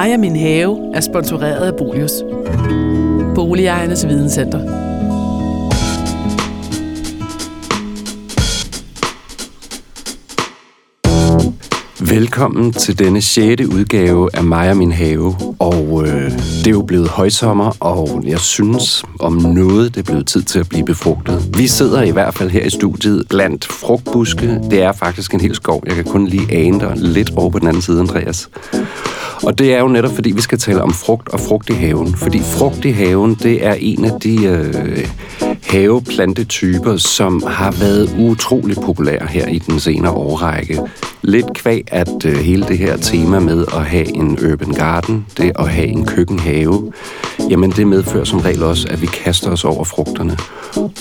Maja Min Have er sponsoreret af Bolius. Boligejernes Videnscenter. Velkommen til denne 6. udgave af mig og min have. Og øh, det er jo blevet højsommer, og jeg synes om noget, det er blevet tid til at blive befrugtet. Vi sidder i hvert fald her i studiet blandt frugtbuske. Det er faktisk en hel skov. Jeg kan kun lige ane dig lidt over på den anden side, Andreas. Og det er jo netop, fordi vi skal tale om frugt og frugt i haven. Fordi frugt i haven, det er en af de øh, haveplantetyper, som har været utrolig populær her i den senere årrække. Lidt kvæg, at øh, hele det her tema med at have en urban garden, det at have en køkkenhave, jamen det medfører som regel også, at vi kaster os over frugterne.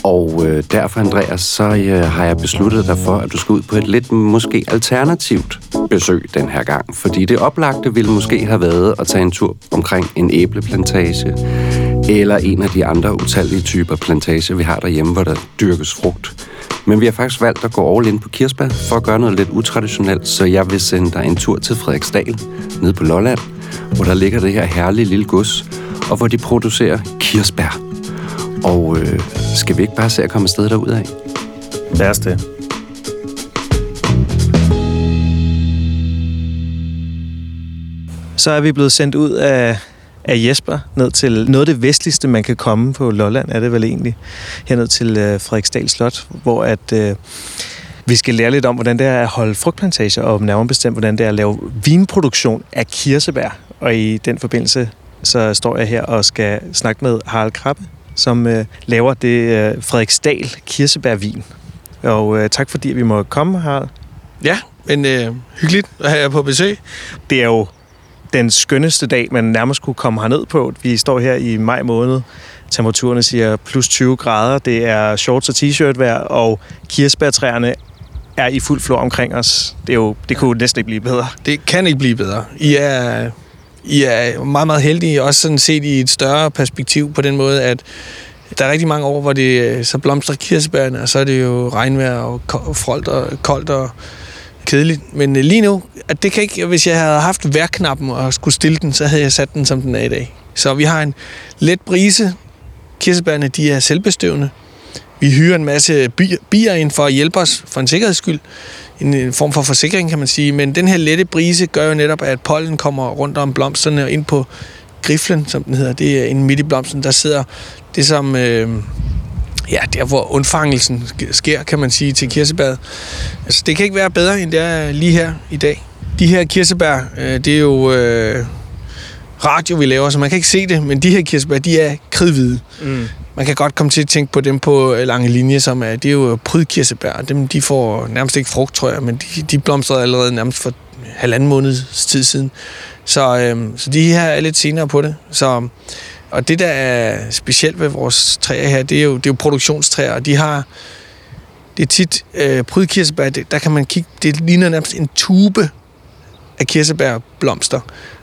Og øh, derfor, Andreas, så øh, har jeg besluttet dig for, at du skal ud på et lidt måske alternativt besøg den her gang. Fordi det oplagte ville måske have været at tage en tur omkring en æbleplantage, eller en af de andre utallige typer plantage, vi har derhjemme, hvor der dyrkes frugt. Men vi har faktisk valgt at gå all in på kirsebær for at gøre noget lidt utraditionelt, så jeg vil sende dig en tur til Frederiksdal, nede på Lolland, hvor der ligger det her herlige lille gods, og hvor de producerer kirsebær. Og øh, skal vi ikke bare se at komme afsted derud af? Lad os det. Så er vi blevet sendt ud af af Jesper ned til noget af det vestligste, man kan komme på Lolland, er det vel egentlig, herned til øh, Frederiksdal Slot, hvor at øh, vi skal lære lidt om, hvordan det er at holde frugtplantager, og nærmere bestemt, hvordan det er at lave vinproduktion af kirsebær. Og i den forbindelse, så står jeg her og skal snakke med Harald Krabbe, som øh, laver det øh, Frederiksdal kirsebærvin. Og øh, tak fordi vi må komme, Harald. Ja, men øh, hyggeligt at have jer på besøg. Det er jo den skønneste dag, man nærmest kunne komme herned på. Vi står her i maj måned. Temperaturerne siger plus 20 grader. Det er shorts og t-shirt vejr, og kirsebærtræerne er i fuld flor omkring os. Det, er jo, det kunne næsten ikke blive bedre. Det kan ikke blive bedre. I er, I er meget, meget heldige, også sådan set i et større perspektiv på den måde, at der er rigtig mange år, hvor det øh, så blomstrer kirsebærne, og så er det jo regnvejr og koldt og, koldt og kedeligt. Men øh, lige nu, at det kan ikke, hvis jeg havde haft værknappen og skulle stille den, så havde jeg sat den, som den er i dag. Så vi har en let brise. Kirsebærne, de er selvbestøvende. Vi hyrer en masse bier ind for at hjælpe os for en sikkerheds skyld. En form for forsikring, kan man sige. Men den her lette brise gør jo netop, at pollen kommer rundt om blomsterne og ind på griflen, som den hedder. Det er en midt i blomsten, der sidder det, som øh, ja, der hvor undfangelsen sker, kan man sige, til kirsebær. Altså, det kan ikke være bedre, end det er lige her i dag. De her kirsebær, øh, det er jo øh, radio, vi laver, så man kan ikke se det, men de her kirsebær, de er kridhvide. Mm. Man kan godt komme til at tænke på dem på lange linje, som er, det er jo prydkirsebær. Dem, de får nærmest ikke frugt, tror jeg, men de, de blomstrede allerede nærmest for halvanden måneds tid siden. Så, øh, så de her er lidt senere på det. Så og det, der er specielt ved vores træer her, det er jo, det er jo produktionstræer, og de har... Det er tit øh, prydkirsebær, det, der kan man kigge, det ligner nærmest en tube af kirsebærblomster.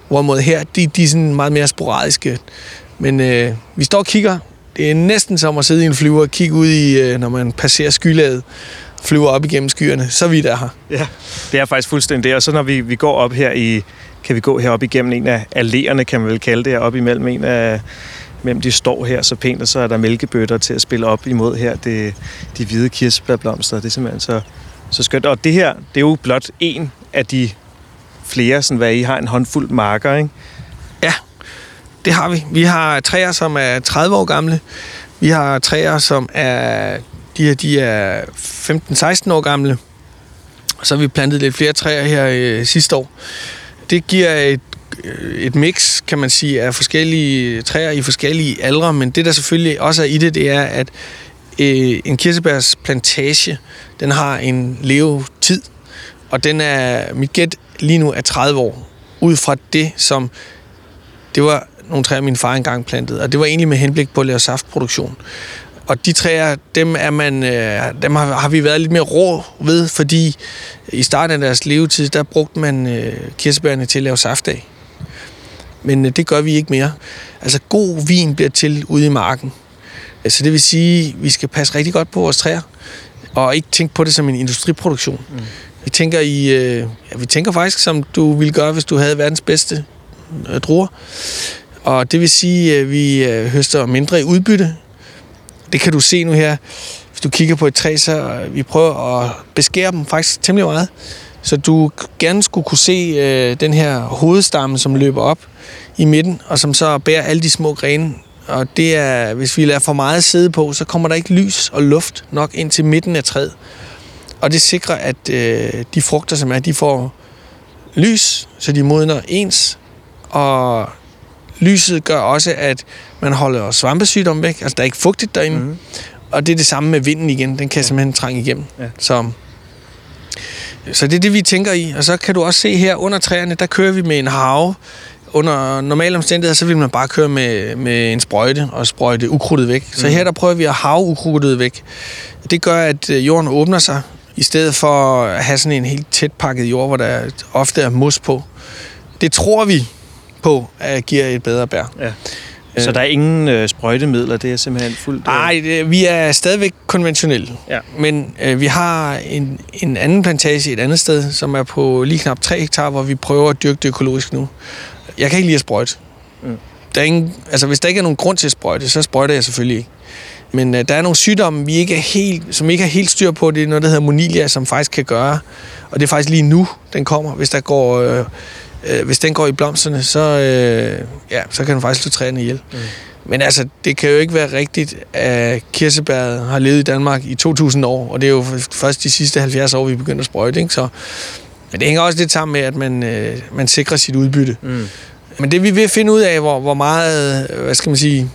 Hvorimod her, de, de er sådan meget mere sporadiske. Men øh, vi står og kigger. Det er næsten som at sidde i en flyver og kigge ud i, øh, når man passerer skylaget flyver op igennem skyerne. Så vidt er her. Ja, det er faktisk fuldstændig det. Og så når vi, vi går op her i kan vi gå herop igennem en af alléerne, kan man vel kalde det, op imellem en af mellem de står her så pænt, og så er der mælkebøtter til at spille op imod her, det, de hvide kirsebærblomster. Det er simpelthen så, så skønt. Og det her, det er jo blot en af de flere, sådan hvad I har en håndfuld marker, ikke? Ja, det har vi. Vi har træer, som er 30 år gamle. Vi har træer, som er, de her, de er 15-16 år gamle. Og så har vi plantet lidt flere træer her øh, sidste år det giver et, øh, et mix, kan man sige, af forskellige træer i forskellige aldre, men det der selvfølgelig også er i det, det er, at øh, en kirsebærsplantage, den har en levetid, og den er, mit gæt lige nu er 30 år, ud fra det, som det var nogle træer, min far engang plantede, og det var egentlig med henblik på at lave saftproduktion. Og de træer, dem, er man, øh, dem har, har vi været lidt mere rå ved, fordi i starten af deres levetid, der brugte man øh, kirsebærne til at lave saft af. Men øh, det gør vi ikke mere. Altså god vin bliver til ude i marken. Altså det vil sige, at vi skal passe rigtig godt på vores træer, og ikke tænke på det som en industriproduktion. Mm. Vi tænker i, øh, ja, vi tænker faktisk, som du ville gøre, hvis du havde verdens bedste øh, druer. Og det vil sige, at vi øh, høster mindre i udbytte. Det kan du se nu her. Hvis du kigger på et træ, så øh, vi prøver at beskære dem faktisk temmelig meget. Så du gerne skulle kunne se øh, den her hovedstamme, som løber op i midten, og som så bærer alle de små grene. Og det er, hvis vi lader for meget sidde på, så kommer der ikke lys og luft nok ind til midten af træet. Og det sikrer, at øh, de frugter, som er, de får lys, så de modner ens. Og lyset gør også, at man holder svampesygdom væk. Altså, der er ikke fugtigt derinde. Mm. Og det er det samme med vinden igen. Den kan ja. simpelthen trænge igennem. Ja. Så, så det er det, vi tænker i. Og så kan du også se her under træerne, der kører vi med en have. Under normale omstændigheder, så vil man bare køre med, med en sprøjte og sprøjte ukrudtet væk. Mm. Så her der prøver vi at have ukrudtet væk. Det gør, at øh, jorden åbner sig, i stedet for at have sådan en helt tæt pakket jord, hvor der ofte er mos på. Det tror vi på, at giver et bedre bær. Ja. Så der er ingen øh, sprøjtemidler, det er simpelthen fuldt... Øh... Nej, vi er stadigvæk konventionelle. Ja. Men øh, vi har en, en anden plantage et andet sted, som er på lige knap 3 hektar, hvor vi prøver at dyrke det økologisk nu. Jeg kan ikke lide at sprøjte. Mm. Der er ingen, altså, hvis der ikke er nogen grund til at sprøjte, så sprøjter jeg selvfølgelig ikke. Men øh, der er nogle sygdomme, vi ikke er helt, som ikke er helt styr på. Det er noget, der hedder monilia, som faktisk kan gøre. Og det er faktisk lige nu, den kommer. Hvis, der går, øh, øh, hvis den går i blomsterne, så, øh, ja, så kan den faktisk slå træerne ihjel. Mm. Men altså, det kan jo ikke være rigtigt, at kirsebæret har levet i Danmark i 2000 år, og det er jo først de sidste 70 år, vi er begyndt at sprøjte. Ikke? Så, men det hænger også lidt sammen med, at man, øh, man sikrer sit udbytte. Mm. Men det vi vil finde ud af, hvor, hvor meget, hvad skal man sige,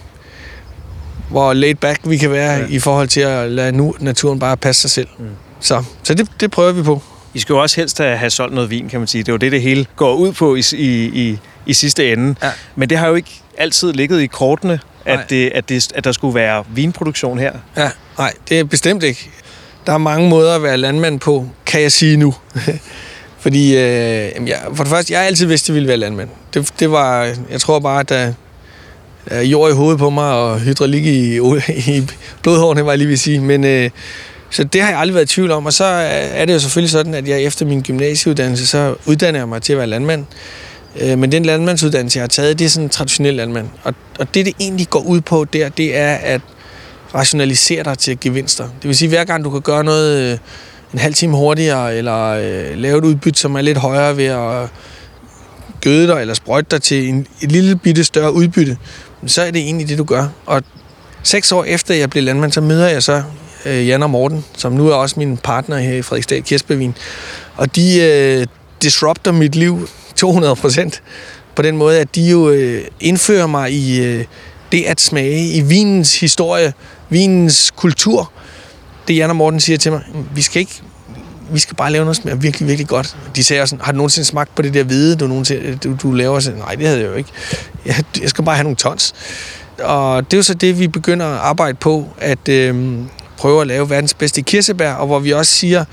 hvor laid back vi kan være ja. i forhold til at lade nu naturen bare passe sig selv. Mm. Så, så det, det prøver vi på. I skal jo også helst have solgt noget vin, kan man sige. Det er jo det, det hele går ud på i, i, i, i sidste ende. Ja. Men det har jo ikke altid ligget i kortene, at, det, at, det, at der skulle være vinproduktion her. Ja, nej, det er bestemt ikke. Der er mange måder at være landmand på, kan jeg sige nu. Fordi, øh, ja, for det første, jeg altid vidst, at jeg ville være landmand. Det, det var, jeg tror bare, at da, jord i hovedet på mig og hydraulik i, i blodhårene, var jeg lige vil sige. Men, øh, så det har jeg aldrig været i tvivl om. Og så er det jo selvfølgelig sådan, at jeg efter min gymnasieuddannelse, så uddanner jeg mig til at være landmand. Øh, men den landmandsuddannelse, jeg har taget, det er sådan en traditionel landmand. Og, og det, det egentlig går ud på der, det er at rationalisere dig til gevinster. Det vil sige, hver gang du kan gøre noget øh, en halv time hurtigere, eller øh, lave et udbytte, som er lidt højere ved at gøde dig eller sprøjte dig til en, et lille bitte større udbytte, så er det egentlig det, du gør. Og seks år efter jeg blev landmand, så møder jeg så øh, Jan og Morten, som nu er også min partner her i Frederiksdal Kirsbevin. Og de øh, disrupter mit liv 200 procent på den måde, at de jo øh, indfører mig i øh, det at smage, i vinens historie, vinens kultur. Det Jan og Morten siger til mig, vi skal ikke vi skal bare lave noget, som er virkelig, virkelig godt. De sagde også, har du nogensinde smagt på det der hvide, du, nogensinde, du, du laver? Så, Nej, det havde jeg jo ikke. Jeg, jeg skal bare have nogle tons. Og det er jo så det, vi begynder at arbejde på, at øh, prøve at lave verdens bedste kirsebær, og hvor vi også siger,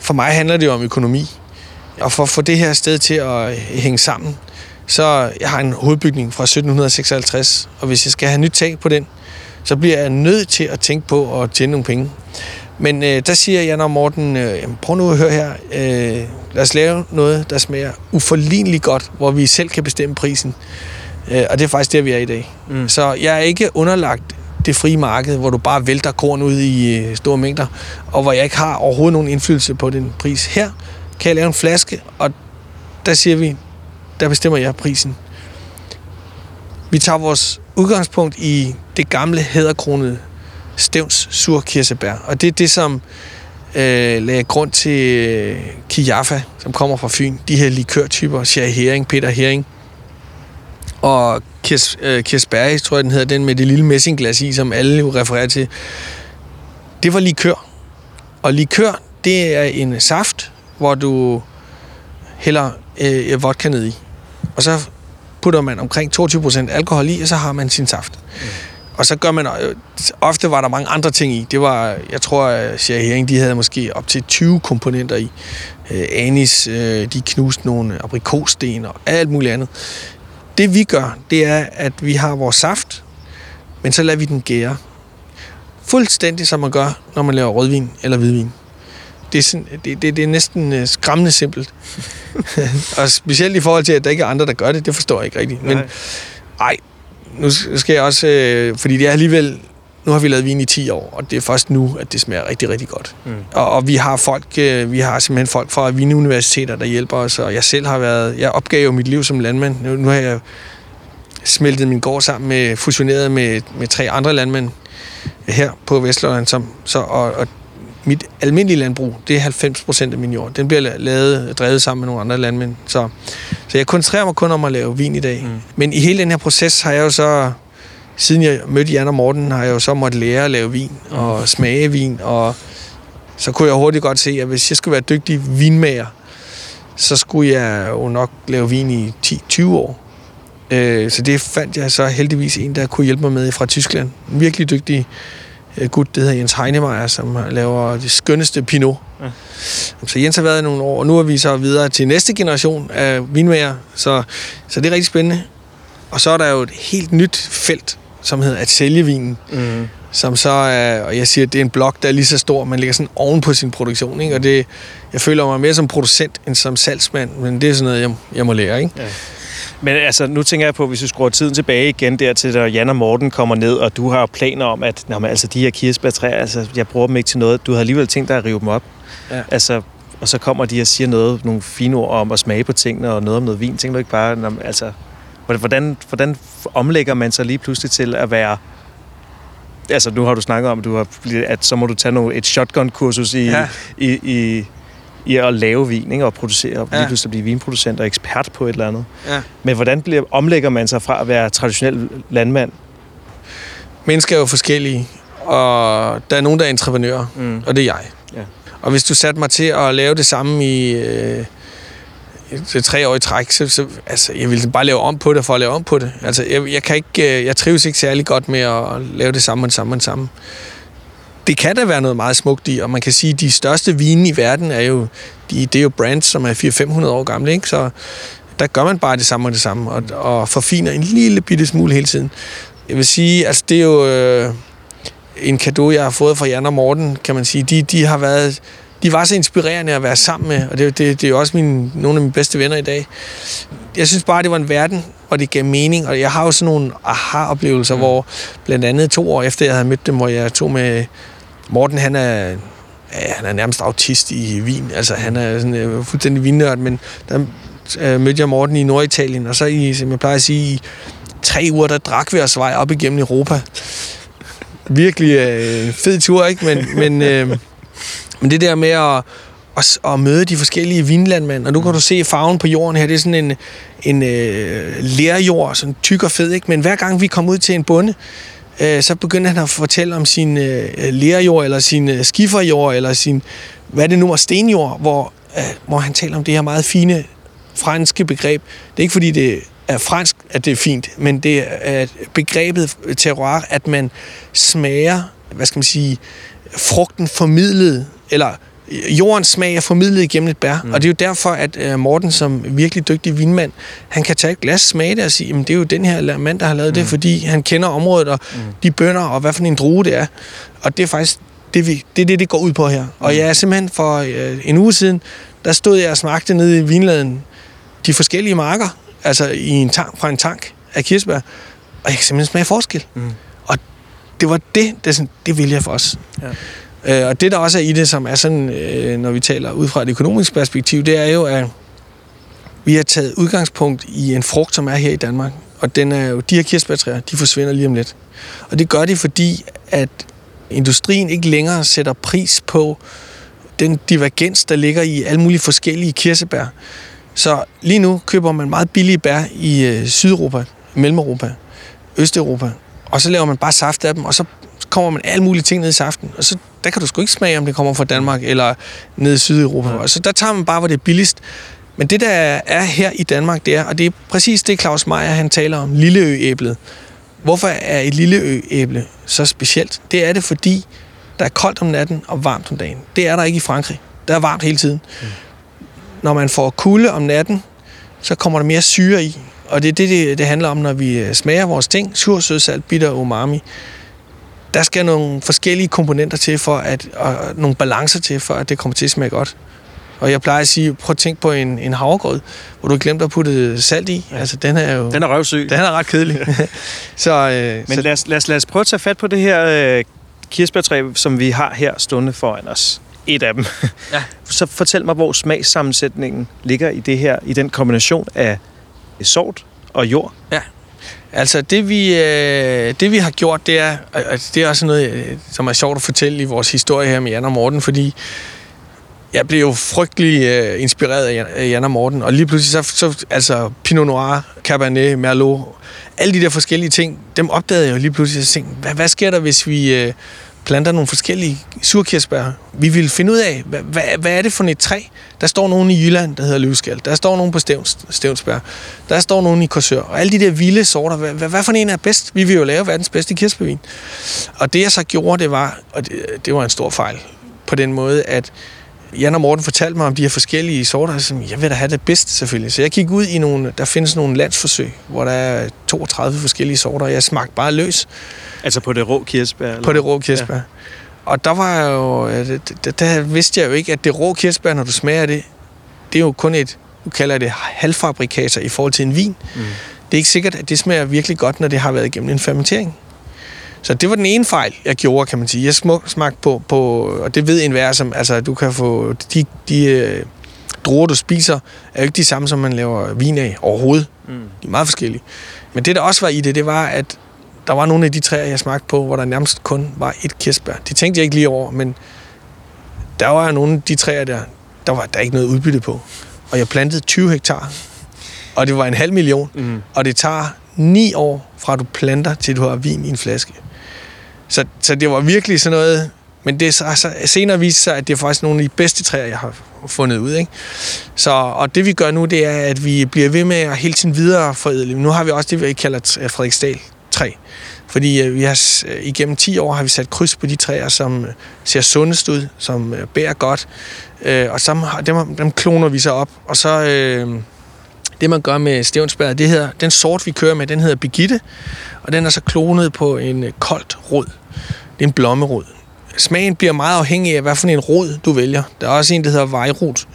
for mig handler det jo om økonomi. Og for at få det her sted til at hænge sammen, så jeg har en hovedbygning fra 1756, og hvis jeg skal have nyt tag på den, så bliver jeg nødt til at tænke på at tjene nogle penge. Men øh, der siger Jan og Morten, øh, prøv nu at høre her, øh, lad os lave noget, der smager uforligneligt godt, hvor vi selv kan bestemme prisen. Øh, og det er faktisk der, vi er i dag. Mm. Så jeg er ikke underlagt det frie marked, hvor du bare vælter korn ud i øh, store mængder, og hvor jeg ikke har overhovedet nogen indflydelse på den pris. Her kan jeg lave en flaske, og der siger vi, der bestemmer jeg prisen. Vi tager vores udgangspunkt i det gamle hæderkronede Stævns surkirsebær. Og det er det, som øh, lagde grund til øh, Kiaffa, som kommer fra Fyn. De her likørtyper, Sherry Hering, Peter Hering. Og Kirs, øh, Kirsberg, tror jeg, den hedder, den med det lille messingglas i, som alle jo refererer til. Det var likør. Og likør, det er en saft, hvor du hælder øh, vodka ned i. Og så putter man omkring 22% alkohol i, og så har man sin saft. Mm. Og så gør man... Øh, ofte var der mange andre ting i. Det var, jeg tror, at Sherry Hering, de havde måske op til 20 komponenter i. Øh, anis, øh, de knuste nogle aprikossten og alt muligt andet. Det vi gør, det er, at vi har vores saft, men så lader vi den gære. Fuldstændig som man gør, når man laver rødvin eller hvidvin. det, er sådan, det, det, det er næsten øh, skræmmende simpelt. og specielt i forhold til, at der ikke er andre, der gør det, det forstår jeg ikke rigtigt. Men Nej. ej, nu skal jeg også, øh, fordi det er alligevel, nu har vi lavet vin i 10 år, og det er først nu, at det smager rigtig, rigtig godt. Mm. Og, og vi har folk, øh, vi har simpelthen folk fra vinuniversiteter, der hjælper os, og jeg selv har været, jeg opgav jo mit liv som landmand. Nu, nu har jeg smeltet min gård sammen med, fusioneret med, med tre andre landmænd her på Vestlolland, som, så, og, og mit almindelige landbrug, det er 90 procent af min jord. Den bliver la- lavet, drevet sammen med nogle andre landmænd. Så, så jeg koncentrerer mig kun om at lave vin i dag. Mm. Men i hele den her proces har jeg jo så, siden jeg mødte Jan og Morten, har jeg jo så måttet lære at lave vin og smage vin. Og så kunne jeg hurtigt godt se, at hvis jeg skulle være dygtig vinmager, så skulle jeg jo nok lave vin i 10-20 år. Øh, Så det fandt jeg så heldigvis en, der kunne hjælpe mig med fra Tyskland. En virkelig dygtig øh, gut, det hedder Jens Heinemeier, som laver det skønneste Pinot. Ja. Så Jens har været i nogle år, og nu er vi så videre til næste generation af vinmager, så, så det er rigtig spændende. Og så er der jo et helt nyt felt, som hedder at sælge vinen, Mm. som så er, og jeg siger, at det er en blok, der er lige så stor, man ligger sådan oven på sin produktion, ikke? og det, jeg føler mig mere som producent end som salgsmand, men det er sådan noget, jeg, jeg må lære, ikke? Men altså, nu tænker jeg på, hvis vi skruer tiden tilbage igen der til, da Jan og Morten kommer ned, og du har planer om, at nå, men, altså, de her kirsebærtræer, altså, jeg bruger dem ikke til noget. Du har alligevel tænkt dig at rive dem op. Ja. Altså, og så kommer de og siger noget, nogle fine ord om at smage på tingene, og noget om noget vin. Tænker du ikke bare, nå, altså, hvordan, hvordan omlægger man sig lige pludselig til at være Altså, nu har du snakket om, at, du har, at så må du tage nogle, et shotgun-kursus i, ja. I, i, i at lave vin, ikke? og producere, og lige Ja. pludselig blive vinproducent og ekspert på et eller andet. Ja. Men hvordan bliver, omlægger man sig fra at være traditionel landmand? Mennesker er jo forskellige, og der er nogen, der er entreprenører, Mm. og det er jeg. Ja. Og hvis du satte mig til at lave det samme i øh, til tre år i træk, så, så altså, jeg ville bare lave om på det for at lave om på det. Altså, jeg, jeg, kan ikke, øh, jeg trives ikke særlig godt med at lave det samme og det samme og det samme. Det kan da være noget meget smukt i, og man kan sige, at de største vine i verden er jo, de, det er jo brands, som er 400-500 år gamle, ikke? så der gør man bare det samme og det samme, og, og forfiner en lille bitte smule hele tiden. Jeg vil sige, altså det er jo øh, en gave, jeg har fået fra Jan og Morten, kan man sige. De, de har været, de var så inspirerende at være sammen med, og det, det, det er jo også mine, nogle af mine bedste venner i dag. Jeg synes bare, det var en verden, hvor det gav mening, og jeg har jo sådan nogle aha-oplevelser, mm. hvor blandt andet to år efter, jeg havde mødt dem, hvor jeg tog med Morten, han er, ja, han er nærmest autist i vin, altså han er sådan øh, fuldstændig vinnørd, men der øh, mødte jeg Morten i Norditalien, og så i, som jeg plejer at sige, i tre uger, der drak vi os vej op igennem Europa. Virkelig øh, fed tur, ikke? Men, men, øh, men det der med at, at, at møde de forskellige vinlandmænd, og nu kan du se farven på jorden her, det er sådan en, en øh, lerjord, sådan tyk og fed, ikke? Men hver gang vi kom ud til en bonde, øh, så begyndte han at fortælle om sin øh, lerjord, eller sin øh, skiferjord, eller sin, hvad det nu var, stenjord, hvor, øh, hvor han taler om det her meget fine franske begreb. Det er ikke fordi, det er fransk, at det er fint, men det er begrebet terroir, at man smager, hvad skal man sige, frugten formidlet, eller jordens smag er formidlet igennem et bær. Mm. Og det er jo derfor, at øh, Morten som virkelig dygtig vinmand, han kan tage et glas, smage det og sige, det er jo den her mand, der har lavet mm. det, fordi han kender området og mm. de bønder og hvad for en drue det er. Og det er faktisk det, vi, det, er det, det går ud på her. Mm. Og jeg er simpelthen for øh, en uge siden, der stod jeg og smagte nede i vinladen de forskellige marker, altså i en tank, fra en tank af kirsebær, og jeg kan simpelthen smage forskel. Mm. Det var det, det, sådan, det vil jeg for os. Ja. Øh, og det, der også er i det, som er sådan, øh, når vi taler ud fra et økonomisk perspektiv, det er jo, at vi har taget udgangspunkt i en frugt, som er her i Danmark. Og den er jo, de her kirsebærtræer, de forsvinder lige om lidt. Og det gør de, fordi at industrien ikke længere sætter pris på den divergens, der ligger i alle mulige forskellige kirsebær. Så lige nu køber man meget billige bær i øh, Sydeuropa, Mellem-Europa, Østeuropa, og så laver man bare saft af dem, og så kommer man alle mulige ting ned i saften, og så der kan du sgu ikke smage, om det kommer fra Danmark eller ned i Sydeuropa. Og så der tager man bare, hvor det er billigst. Men det, der er her i Danmark, det er, og det er præcis det, Claus Meier han taler om, lilleøæblet. Hvorfor er et lilleøæble så specielt? Det er det, fordi der er koldt om natten og varmt om dagen. Det er der ikke i Frankrig. Der er varmt hele tiden. Mm. Når man får kulde om natten, så kommer der mere syre i. Og det er det, det, det handler om, når vi øh, smager vores ting. Sur, sød, salt, bitter, umami. der skal nogle forskellige komponenter til, for at, og nogle balancer til, for at det kommer til at smage godt. Og jeg plejer at sige, prøv at tænke på en, en havregrød, hvor du har glemt at putte salt i. Ja. Altså, den er jo... Den er røvsyg. Den er ret kedelig. så, øh, Men så, lad os, lad, os, lad os prøve at tage fat på det her øh, kirsebærtræ, som vi har her stående foran os. Et af dem. Ja. Så fortæl mig, hvor smagssammensætningen ligger i det her, i den kombination af sort og jord. Ja. Altså, det vi, øh, det vi har gjort, det er, altså, det er også noget, øh, som er sjovt at fortælle i vores historie her med Jan og Morten, fordi jeg blev jo frygtelig øh, inspireret af Jan, af Jan og Morten, og lige pludselig så, så altså Pinot Noir, Cabernet, Merlot, alle de der forskellige ting, dem opdagede jeg jo lige pludselig, og tænkte, hvad, hvad sker der, hvis vi øh, planter nogle forskellige surkirsebær? Vi ville finde ud af, hvad, hvad, hvad er det for et træ? Der står nogen i Jylland, der hedder løvskal. Der står nogen på Stævns, Stævnsbær. Der står nogen i Korsør. Og alle de der vilde sorter, hvad, hvad, hvad for en er bedst? Vi vil jo lave verdens bedste kirsebærvin. Og det jeg så gjorde, det var, og det, det var en stor fejl, på den måde, at Jan og Morten fortalte mig om de her forskellige sorter, og jeg jeg vil da have det bedste selvfølgelig. Så jeg gik ud i nogle, der findes nogle landsforsøg, hvor der er 32 forskellige sorter, og jeg smagte bare løs Altså på det rå kirsebær? Eller? på det rå kirsebær. Ja. Og der var jeg jo, der, der vidste jeg jo ikke, at det rå kirsebær, når du smager det, det er jo kun et, du kalder det halvfabrikater i forhold til en vin. Mm. Det er ikke sikkert, at det smager virkelig godt, når det har været igennem en fermentering. Så det var den ene fejl, jeg gjorde, kan man sige. Jeg smag- smagte på, på og det ved enhver, som, altså du kan få, de, de øh, druer, du spiser, er jo ikke de samme, som man laver vin af overhovedet. Mm. De er meget forskellige. Men det, der også var i det, det var, at der var nogle af de træer, jeg smagte på, hvor der nærmest kun var et kirsebær. Det tænkte jeg ikke lige over, men der var nogle af de træer der, der var der ikke noget udbytte på. Og jeg plantede 20 hektar, og det var en halv million, Mm. og det tager ni år fra du planter, til du har vin i en flaske. Så, så det var virkelig sådan noget, men det så, så senere viste sig, at det er faktisk nogle af de bedste træer, jeg har fundet ud. Ikke? Så, og det vi gør nu, det er, at vi bliver ved med at hele tiden videre forædle. Nu har vi også det, vi kalder Frederiksdal træ. Fordi øh, vi har øh, igennem 10 år har vi sat kryds på de træer, som øh, ser sundest ud, som bærer godt. Og som har, dem, dem kloner vi så op. Og så øh, det, man gør med stævnsbær, det hedder, den sort, vi kører med, den hedder Begitte. Og den er så klonet på en koldt rod. Det er en blommerod. Smagen bliver meget afhængig af, hvad for en rod du vælger. Der er også en, der hedder vejrod.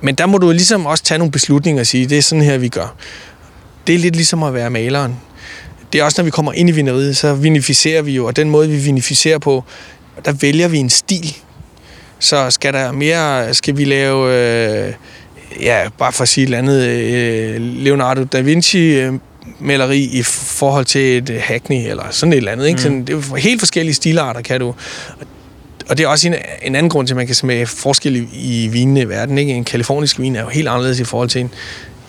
Men der må du ligesom også tage nogle beslutninger og sige, det er sådan her, vi gør. Det er lidt ligesom at være maleren. Det er også, når vi kommer ind i vineriet, så vinificerer vi jo, og den måde, vi vinificerer på, der vælger vi en stil. Så skal der mere, skal vi lave, øh, ja, bare for at sige et eller andet, øh, Leonardo da Vinci øh, maleri i forhold til et Hackney, eller sådan et eller andet. Ikke? Mm. Sådan, det er helt forskellige stilarter, kan du. Og det er også en, en anden grund til, at man kan smage forskel i, i vinene i verden. Ikke? En kalifornisk vin er jo helt anderledes i forhold til en,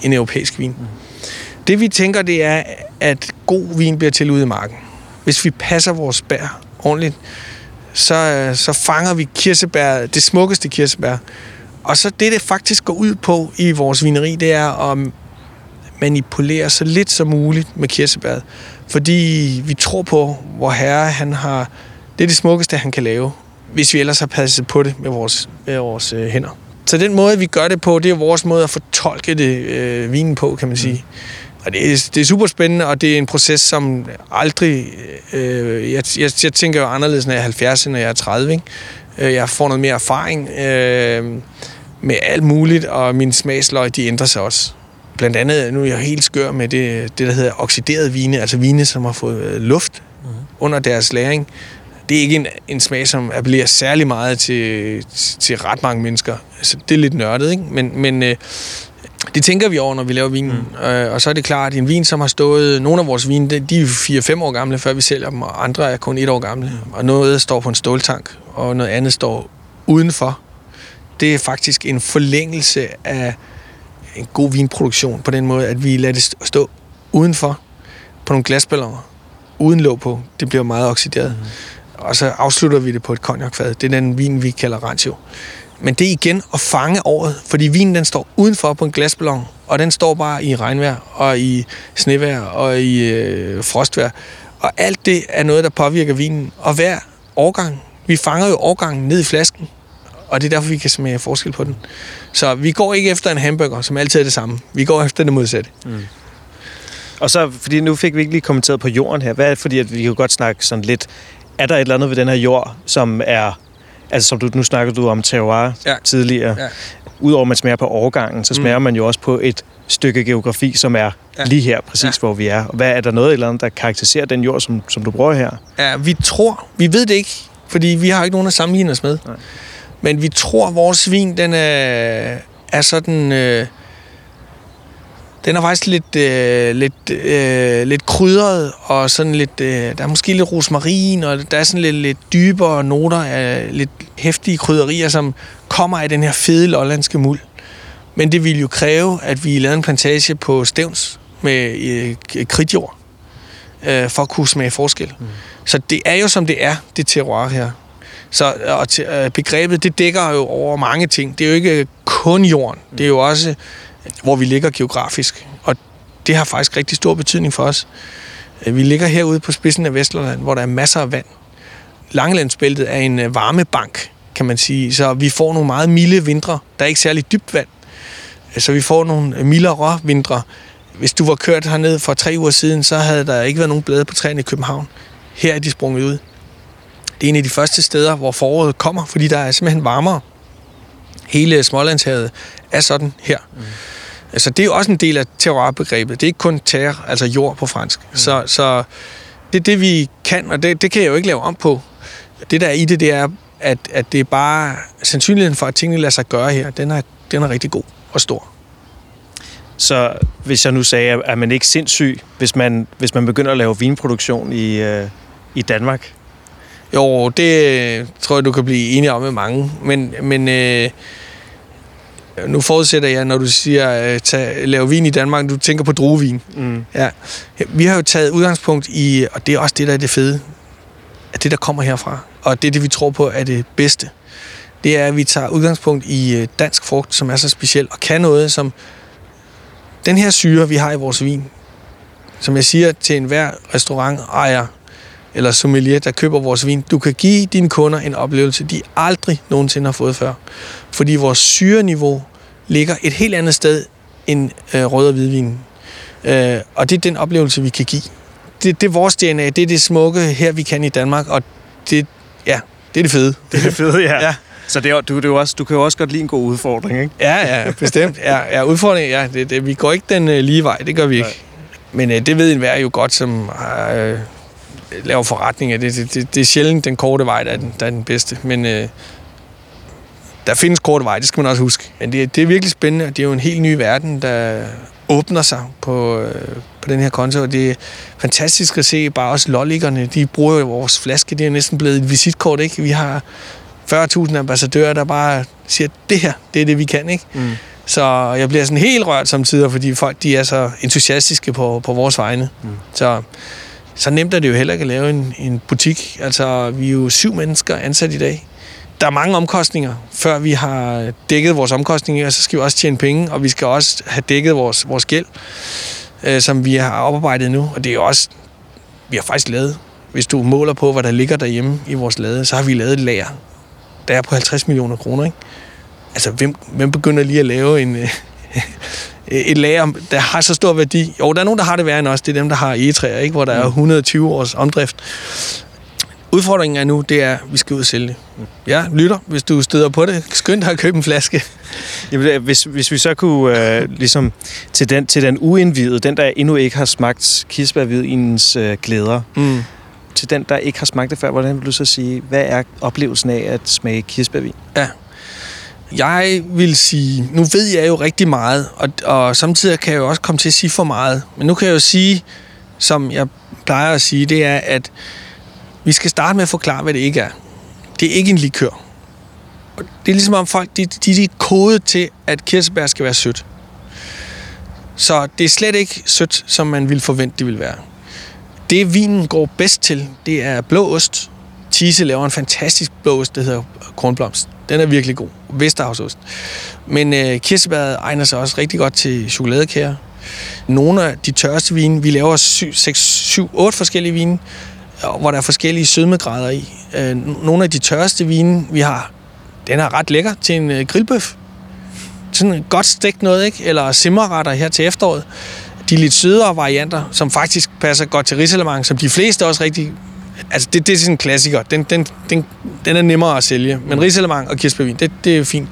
en europæisk vin. Mm. Det vi tænker, det er, at god vin bliver til ude i marken. Hvis vi passer vores bær ordentligt, så, så fanger vi kirsebær, det smukkeste kirsebær. Og så det, det faktisk går ud på i vores vineri, det er at manipulere så lidt som muligt med kirsebæret. Fordi vi tror på, hvor herre han har... Det er det smukkeste, han kan lave, hvis vi ellers har passet på det med vores, med vores øh, hænder. Så den måde, vi gør det på, det er vores måde at fortolke det øh, vinen på, kan man sige. Og det er, det er super spændende, og det er en proces, som aldrig... Øh, jeg, jeg, jeg tænker jo anderledes, når jeg er 70, end når jeg er 30. Ikke? Øh, Jeg får noget mere erfaring øh, med alt muligt, og min smagsløg, de ændrer sig også. Blandt andet, nu er jeg helt skør med det, det der hedder oxideret vine, altså vine, som har fået øh, luft mm. under deres læring. Det er ikke en, en smag, som appellerer særlig meget til, til ret mange mennesker. Altså, det er lidt nørdet, ikke? Men, men øh, det tænker vi over, når vi laver vinen. Mm. Øh, og så er det klart, at en vin, som har stået... Nogle af vores vine, de er 4-5 år gamle, før vi sælger dem, og andre er kun et år gamle. Mm. Og noget står på en ståltank, og noget andet står udenfor. Det er faktisk en forlængelse af en god vinproduktion på den måde, at vi lader det stå udenfor på nogle glasballoner, uden låg på. Det bliver meget oxideret. Mm. Og så afslutter vi det på et cognacfad. Det er den vin, vi kalder Rancho. Men det er igen at fange året, fordi vinen den står udenfor på en glasballon, og den står bare i regnvejr, og i snevejr, og i øh, frostvejr. Og alt det er noget, der påvirker vinen. Og hver årgang, vi fanger jo årgangen ned i flasken, og det er derfor, vi kan smage forskel på den. Så vi går ikke efter en hamburger, som altid er det samme. Vi går efter det modsatte. Og så, fordi nu fik vi ikke lige kommenteret på jorden her. Hvad er det, fordi at vi kan godt snakke sådan lidt er der et eller andet ved den her jord, som er... Altså, som du, nu snakker du om terroir Ja. tidligere. Ja. Udover at man smager på overgangen, så smager mm. man jo også på et stykke geografi, som er Ja. lige her, præcis Ja. hvor vi er. Hvad er der noget eller andet, der karakteriserer den jord, som, som du bruger her? Ja, vi tror, vi ved det ikke, fordi vi har ikke nogen at sammenligne os med. Nej. Men vi tror, at vores vin, den er, er sådan... Øh, den er faktisk lidt, øh, lidt, øh, lidt krydret, og sådan lidt, øh, der er måske lidt rosmarin, og der er sådan lidt, lidt dybere noter af lidt hæftige krydderier, som kommer af den her fede lollandske muld. Men det ville jo kræve, at vi lavede en plantage på Stævns med øh, kridtjord, øh, for at kunne smage forskel. Mm. Så det er jo, som det er, det terroir her. Så og til, øh, begrebet, det dækker jo over mange ting. Det er jo ikke kun jorden. Det er jo også, hvor vi ligger geografisk. Og det har faktisk rigtig stor betydning for os. Øh, vi ligger herude på spidsen af Vestland, hvor der er masser af vand. Langelandsbæltet er en øh, varmebank, kan man sige. Så vi får nogle meget milde vintre. Der er ikke særlig dybt vand. Øh, så vi får nogle mildere vintre. Hvis du var kørt herned for tre uger siden, så havde der ikke været nogen blade på træerne i København. Her er de sprunget ud. Det er en af de første steder, hvor foråret kommer, fordi der er simpelthen varmere. Hele Smålandshavet er sådan her. Mm. Altså, det er jo også en del af terroirbegrebet. Det er ikke kun terre, altså jord på fransk. Mm. Så, så det er det, vi kan, og det, det kan jeg jo ikke lave om på. Det, der er i det, det er, at, at det er bare sandsynligheden for, at tingene lader sig gøre her, den er, den er rigtig god og stor. Så hvis jeg nu sagde, at man ikke sindssyg, hvis man, hvis man begynder at lave vinproduktion i, øh, i Danmark? Jo, det øh, tror jeg, du kan blive enig om med mange. Men, men øh, nu forudsætter jeg, når du siger, øh, tag, lave vin i Danmark, du tænker på druevin. Mm. Ja. Vi har jo taget udgangspunkt i, og det er også det, der er det fede, at det, der kommer herfra, og det er det, vi tror på er det bedste, det er, at vi tager udgangspunkt i øh, dansk frugt, som er så speciel, og kan noget, som den her syre, vi har i vores vin, som jeg siger til enhver restaurantejer eller sommelier, der køber vores vin, du kan give dine kunder en oplevelse, de aldrig nogensinde har fået før. Fordi vores syreniveau ligger et helt andet sted end øh, rød og hvidvin. Øh, og det er den oplevelse, vi kan give. Det, det er vores DNA, det er det smukke her, vi kan i Danmark, og det, ja, det er det fede. Det er det fede, ja. Ja. Så det er, du, det er også, du kan jo også godt lide en god udfordring, ikke? Ja, ja, bestemt. Ja, ja udfordringen, ja, det, det, vi går ikke den øh, lige vej, det gør vi ikke. Men øh, det ved enhver jo godt, som øh, laver forretninger. Det, det, det, det er sjældent den korte vej, der er den, der er den bedste. Men øh, der findes korte vej, det skal man også huske. Men det, det er virkelig spændende, og det er jo en helt ny verden, der åbner sig på, øh, på den her konto. Og det er fantastisk at se, bare også lolligerne, de bruger jo vores flaske, det er næsten blevet et visitkort, ikke? Vi har 40.000 ambassadører, der bare siger, det her, det er det, vi kan, ikke? Mm. Så jeg bliver sådan helt rørt samtidig, fordi folk de er så entusiastiske på, på vores vegne. Mm. Så, så nemt er det jo heller ikke at lave en, en butik. Altså, vi er jo syv mennesker ansat i dag. Der er mange omkostninger, før vi har dækket vores omkostninger, og så skal vi også tjene penge, og vi skal også have dækket vores, vores gæld, øh, som vi har oparbejdet nu. Og det er jo også, vi har faktisk lavet, hvis du måler på, hvad der ligger derhjemme i vores lade, så har vi lavet et lager, der er på 50 millioner kroner, ikke? altså, hvem, hvem begynder lige at lave en, øh, et lager, der har så stor værdi? Jo, der er nogen, der har det værre end os. Det er dem, der har egetræer, ikke? hvor der er 120 års omdrift. Udfordringen er nu, det er, at vi skal ud og sælge det. Ja, lytter, hvis du støder på det. Skynd dig at købe en flaske. Jamen, det- hvis, hvis vi så kunne, øh, ligesom, til den, til den uindvidede, den der endnu ikke har smagt kirsebærhvidinens øh, glæder, Mm. til den, der ikke har smagt det før, hvordan vil du så sige, hvad er oplevelsen af at smage kirsebærvin? Jeg vil sige, nu ved jeg jo rigtig meget, og, og samtidig kan jeg jo også komme til at sige for meget. Men nu kan jeg jo sige, som jeg plejer at sige, det er, at vi skal starte med at forklare, hvad det ikke er. Det er ikke en likør. Og Det er ligesom om folk, de, de, de er kodet til, at kirsebær skal være sødt. Så det er slet ikke sødt, som man ville forvente, det ville være. Det vinen går bedst til, det er blå ost. Tise laver en fantastisk blå ost, der hedder kornblomst. Den er virkelig god. Vesterhavsost. Men øh, kirsebæret egner sig også rigtig godt til chokoladekager. Nogle af de tørreste vine, vi laver 7, 6, 7, 8 forskellige vine, hvor der er forskellige sødmegrader i. Øh, nogle af de tørreste vine, vi har, den er ret lækker til en øh, grillbøf. Sådan en godt stegt noget, ikke? Eller simmerretter her til efteråret. De lidt sødere varianter, som faktisk passer godt til risalemang, som de fleste også rigtig altså det, det er sådan en klassiker. Den, den, den, den er nemmere at sælge. Men risalemang og kirsebærvin, det, det er fint.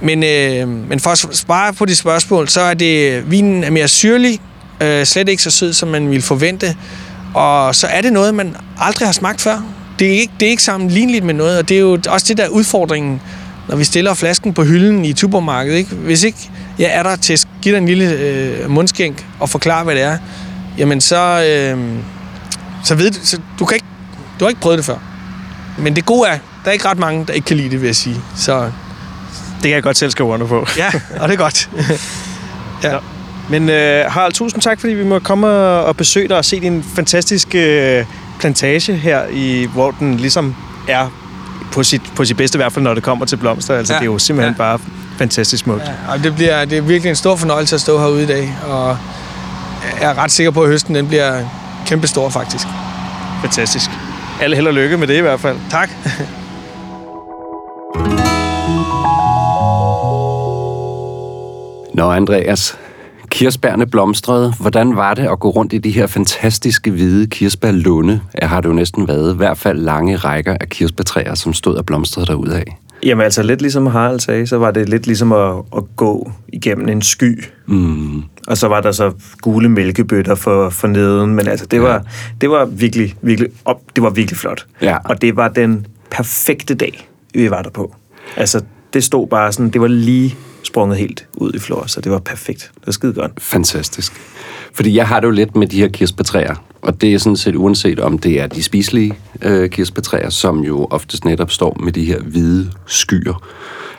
Men, øh, men for at svare på de spørgsmål, så er det, vinen er mere syrlig, øh, slet ikke så sød, som man ville forvente. Og så er det noget, man aldrig har smagt før. Det er ikke, det er ikke sammenligneligt med noget, og det er jo også det der udfordringen, når vi stiller flasken på hylden i supermarkedet. Ikke? Hvis ikke jeg er der til at give dig en lille øh, mundskænk og forklare, hvad det er, jamen så, øh, så ved du, så du, kan ikke, du har ikke prøvet det før. Men det gode er, der er ikke ret mange, der ikke kan lide det, vil jeg sige. Så Det kan jeg godt selv skrive under på. ja, og det er godt. ja. Men øh, Harald, tusind tak, fordi vi må komme og besøge dig og se din fantastiske øh, plantage her, i, hvor den ligesom er på sit, på sit bedste, i hvert fald når det kommer til blomster. Altså, Ja. ja. det er jo simpelthen Ja. ja. bare fantastisk smukt. Ja. Ja, og det, bliver, det er virkelig en stor fornøjelse at stå herude i dag, og jeg er ret sikker på, at høsten den bliver kæmpestor faktisk. Fantastisk. Alle held og lykke med det i hvert fald. Tak. Nå, Andreas, kirsebærne blomstrede. Hvordan var det at gå rundt i de her fantastiske hvide kirsebærlunde? Jeg har det jo næsten været. I hvert fald lange rækker af kirsebærtræer, som stod og blomstrede derudad. Jamen altså lidt ligesom Harald sagde, så var det lidt ligesom at, at gå igennem en sky. Mm. Og så var der så gule mælkebøtter for, for neden, men altså det var, det var virkelig, virkelig, op, det var virkelig flot. Ja. Og det var den perfekte dag, vi var der på. Altså det stod bare sådan, det var lige sprunget helt ud i flor, så det var perfekt. Det var skide godt. Fantastisk. Fordi jeg har det jo lidt med de her kirsebærtræer, og det er sådan set uanset om det er de spiselige øh, kirsebærtræer, som jo oftest netop står med de her hvide skyer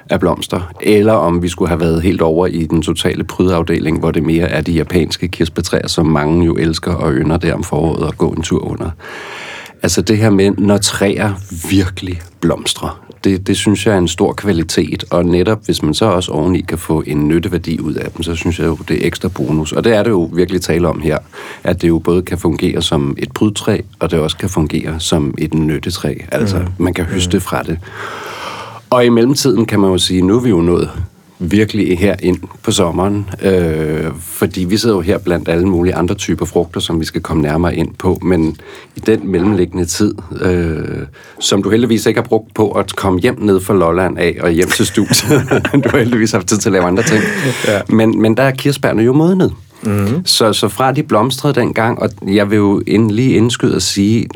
af blomster, eller om vi skulle have været helt over i den totale prydafdeling, hvor det mere er de japanske kirsebærtræer, som mange jo elsker og ynder der om foråret at gå en tur under. Altså det her med, når træer virkelig blomstrer, det, det synes jeg er en stor kvalitet, og netop hvis man så også oveni kan få en nytteværdi ud af dem, så synes jeg jo, det er ekstra bonus. Og det er det jo virkelig tale om her, at det jo både kan fungere som et prydtræ, og det også kan fungere som et nyttetræ. Altså, mm. man kan høste fra det. Og i mellemtiden kan man jo sige, nu er vi jo nået virkelig her ind på sommeren, øh, fordi vi sidder jo her blandt alle mulige andre typer frugter, som vi skal komme nærmere ind på, men i den mellemliggende tid, øh, som du heldigvis ikke har brugt på at komme hjem ned fra Lolland af og hjem til studiet, du har heldigvis haft tid til at lave andre ting, ja. men, men der er kirsebærne jo modnet. Mm-hmm. Så, så fra de blomstrede dengang, og jeg vil jo ind, lige indskyde at sige,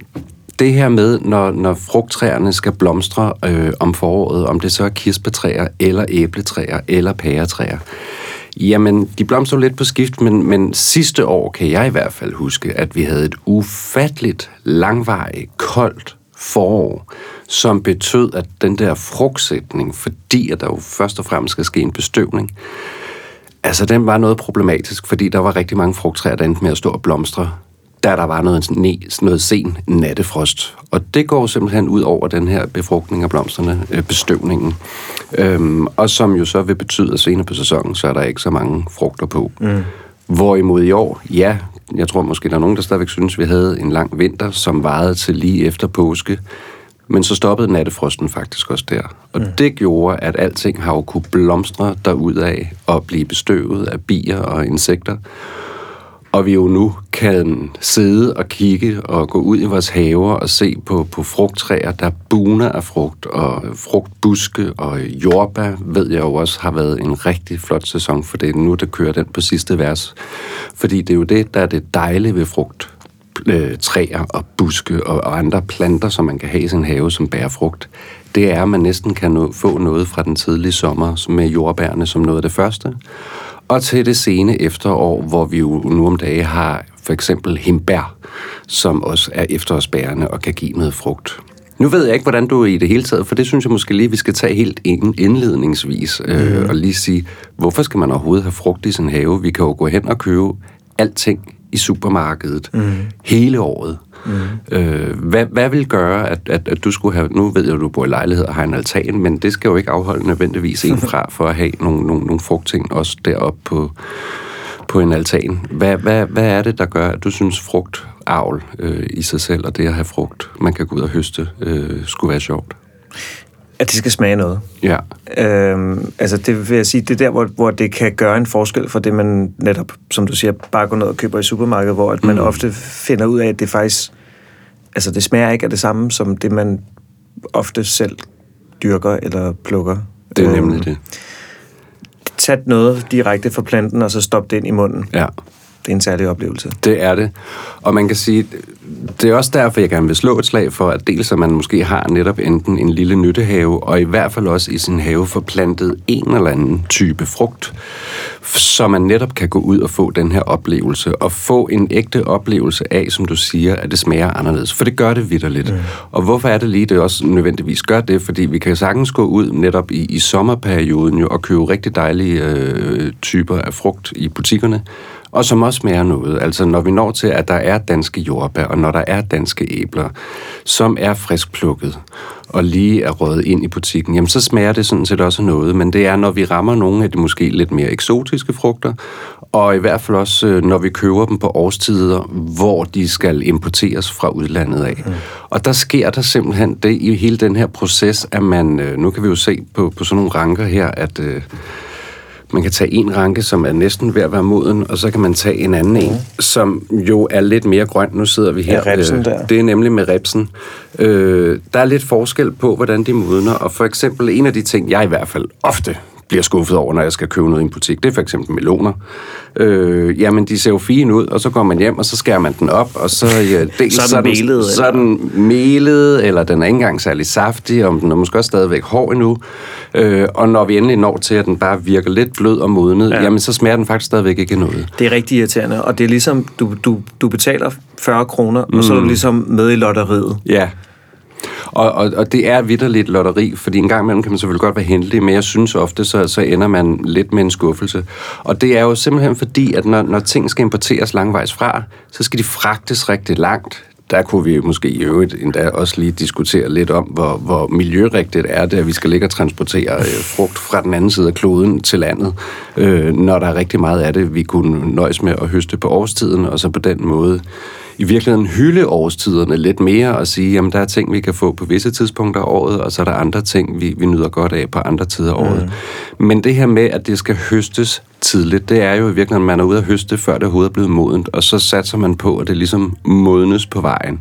det her med, når, når frugttræerne skal blomstre øh, om foråret, om det så er kirsebærtræer, eller æbletræer, eller pæretræer, jamen, de blomstrer lidt på skift, men, men sidste år kan jeg i hvert fald huske, at vi havde et ufatteligt langvarigt, koldt forår, som betød, at den der frugtsætning, fordi at der jo først og fremmest skal ske en bestøvning, Altså, den var noget problematisk, fordi der var rigtig mange frugttræer, der endte med at stå og blomstre, da der var noget, ne, noget sen nattefrost. Og det går simpelthen ud over den her befrugtning af blomsterne, øh, bestøvningen. Øhm, og som jo så vil betyde, at senere på sæsonen, så er der ikke så mange frugter på. Mm. Hvorimod i år, ja, jeg tror måske, der er nogen, der stadigvæk synes, vi havde en lang vinter, som varede til lige efter påske. Men så stoppede nattefrosten faktisk også der. Og mm. det gjorde, at alting har jo kunne blomstre derudad og blive bestøvet af bier og insekter. Og vi jo nu kan sidde og kigge og gå ud i vores haver og se på, på frugttræer, der buner af frugt, og frugtbuske og jordbær, ved jeg jo også har været en rigtig flot sæson for det. Nu der kører den på sidste vers. Fordi det er jo det, der er det dejlige ved frugt øh, træer og buske og, og andre planter, som man kan have i sin have, som bærer frugt, det er, at man næsten kan nå, få noget fra den tidlige sommer med jordbærne som noget af det første, og til det sene efterår, hvor vi jo nu om dage har for eksempel himbær, som også er efterårsbærende og kan give noget frugt. Nu ved jeg ikke, hvordan du er i det hele taget, for det synes jeg måske lige, vi skal tage helt ind- indledningsvis øh, og lige sige, hvorfor skal man overhovedet have frugt i sin have? Vi kan jo gå hen og købe alting i supermarkedet mm. hele året. Mm. Øh, hvad, hvad vil gøre, at, at, at du skulle have... Nu ved jeg, at du bor i lejlighed og har en altan, men det skal jo ikke afholde nødvendigvis en fra for at have nogle, nogle, nogle frugtting også deroppe på, på en altan. Hvad, hvad, hvad er det, der gør, at du synes frugtavl øh, i sig selv, og det at have frugt, man kan gå ud og høste, øh, skulle være sjovt? At det skal smage noget. Ja. Øhm, altså det vil jeg sige, det er der, hvor, hvor det kan gøre en forskel for det, man netop, som du siger, bare går ned og køber i supermarkedet, hvor at man Mm. ofte finder ud af, at det faktisk altså det smager ikke af det samme, som det man ofte selv dyrker eller plukker. Det er Øhm, nemlig det. Tag noget direkte fra planten, og så stop det ind i munden. Ja. Det er en særlig oplevelse. Det er det. Og man kan sige, det er også derfor, jeg gerne vil slå et slag for, at dels at man måske har netop enten en lille nyttehave, og i hvert fald også i sin have forplantet en eller anden type frugt, så man netop kan gå ud og få den her oplevelse, og få en ægte oplevelse af, som du siger, at det smager anderledes. For det gør det vidderligt. Mm. Og hvorfor er det lige, det også nødvendigvis gør det? Fordi vi kan sagtens gå ud netop i, i sommerperioden jo, og købe rigtig dejlige øh, typer af frugt i butikkerne, og som også smager noget. Altså når vi når til, at der er danske jordbær, og når der er danske æbler, som er frisk plukket, og lige er røget ind i butikken, jamen så smager det sådan set også noget. Men det er, når vi rammer nogle af de måske lidt mere eksotiske frugter, og i hvert fald også, øh, når vi køber dem på årstider, hvor de skal importeres fra udlandet af. Mm. Og der sker der simpelthen det i hele den her proces, at man, øh, nu kan vi jo se på, på sådan nogle ranker her, at... Øh, man kan tage en ranke, som er næsten ved at være moden, og så kan man tage en anden en, som jo er lidt mere grøn. Nu sidder vi her. Ja, ribsen øh, der. Det er nemlig med ripsen. Øh, der er lidt forskel på, hvordan de modner, og for eksempel en af de ting, jeg i hvert fald ofte bliver skuffet over, når jeg skal købe noget i en butik, det er for eksempel meloner. Øh, jamen, de ser jo fine ud, og så går man hjem, og så skærer man den op, og så, ja, dels, Så er den melet, så er den melet, eller den er ikke engang særlig saftig, og den er måske også stadigvæk hård endnu. Øh, og når vi endelig når til, at den bare virker lidt blød og modnet, ja. jamen så smager den faktisk stadigvæk ikke noget. Det er rigtig irriterende, og det er ligesom, du, du, du betaler 40 kroner, mm. og så er du ligesom med i lotteriet. Ja. Og, og, og det er vidderligt lotteri, fordi en gang imellem kan man selvfølgelig godt være heldig, men jeg synes ofte, så, så ender man lidt med en skuffelse. Og det er jo simpelthen fordi, at når, når ting skal importeres langvejs fra, så skal de fragtes rigtig langt. Der kunne vi måske i øvrigt endda også lige diskutere lidt om, hvor, hvor miljørigtigt er det, at vi skal ligge og transportere øh, frugt fra den anden side af kloden til landet, øh, når der er rigtig meget af det, vi kunne nøjes med at høste på årstiden, og så på den måde i virkeligheden hylde årstiderne lidt mere og sige, jamen der er ting, vi kan få på visse tidspunkter af året, og så er der andre ting, vi, vi nyder godt af på andre tider af året. Mm. Men det her med, at det skal høstes tidligt, det er jo i virkeligheden, at man er ude at høste, før det overhovedet er blevet modent, og så satser man på, at det ligesom modnes på vejen.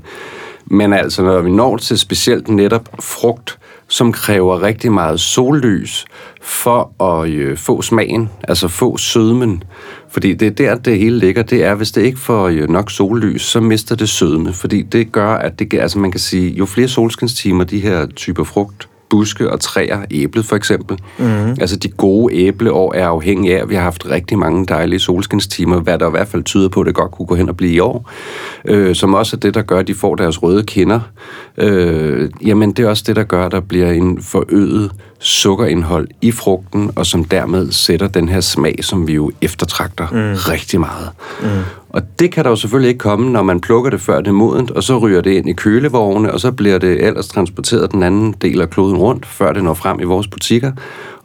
Men altså, når vi når til specielt netop frugt, som kræver rigtig meget sollys for at øh, få smagen, altså få sødmen. Fordi det er der, det hele ligger, det er, hvis det ikke får øh, nok sollys, så mister det sødme. Fordi det gør, at det, altså man kan sige, jo flere solskinstimer de her typer frugt, buske og træer, æblet for eksempel. Mm. Altså de gode æbleår er afhængige af, at vi har haft rigtig mange dejlige solskinstimer, hvad der i hvert fald tyder på, at det godt kunne gå hen og blive i år. Øh, som også er det, der gør, at de får deres røde kinder. Øh, jamen det er også det, der gør, at der bliver en forøget sukkerindhold i frugten, og som dermed sætter den her smag, som vi jo eftertragter mm. rigtig meget. Mm. Og det kan der jo selvfølgelig ikke komme, når man plukker det, før det er modent, og så ryger det ind i kølevogne, og så bliver det ellers transporteret den anden del af kloden rundt, før det når frem i vores butikker.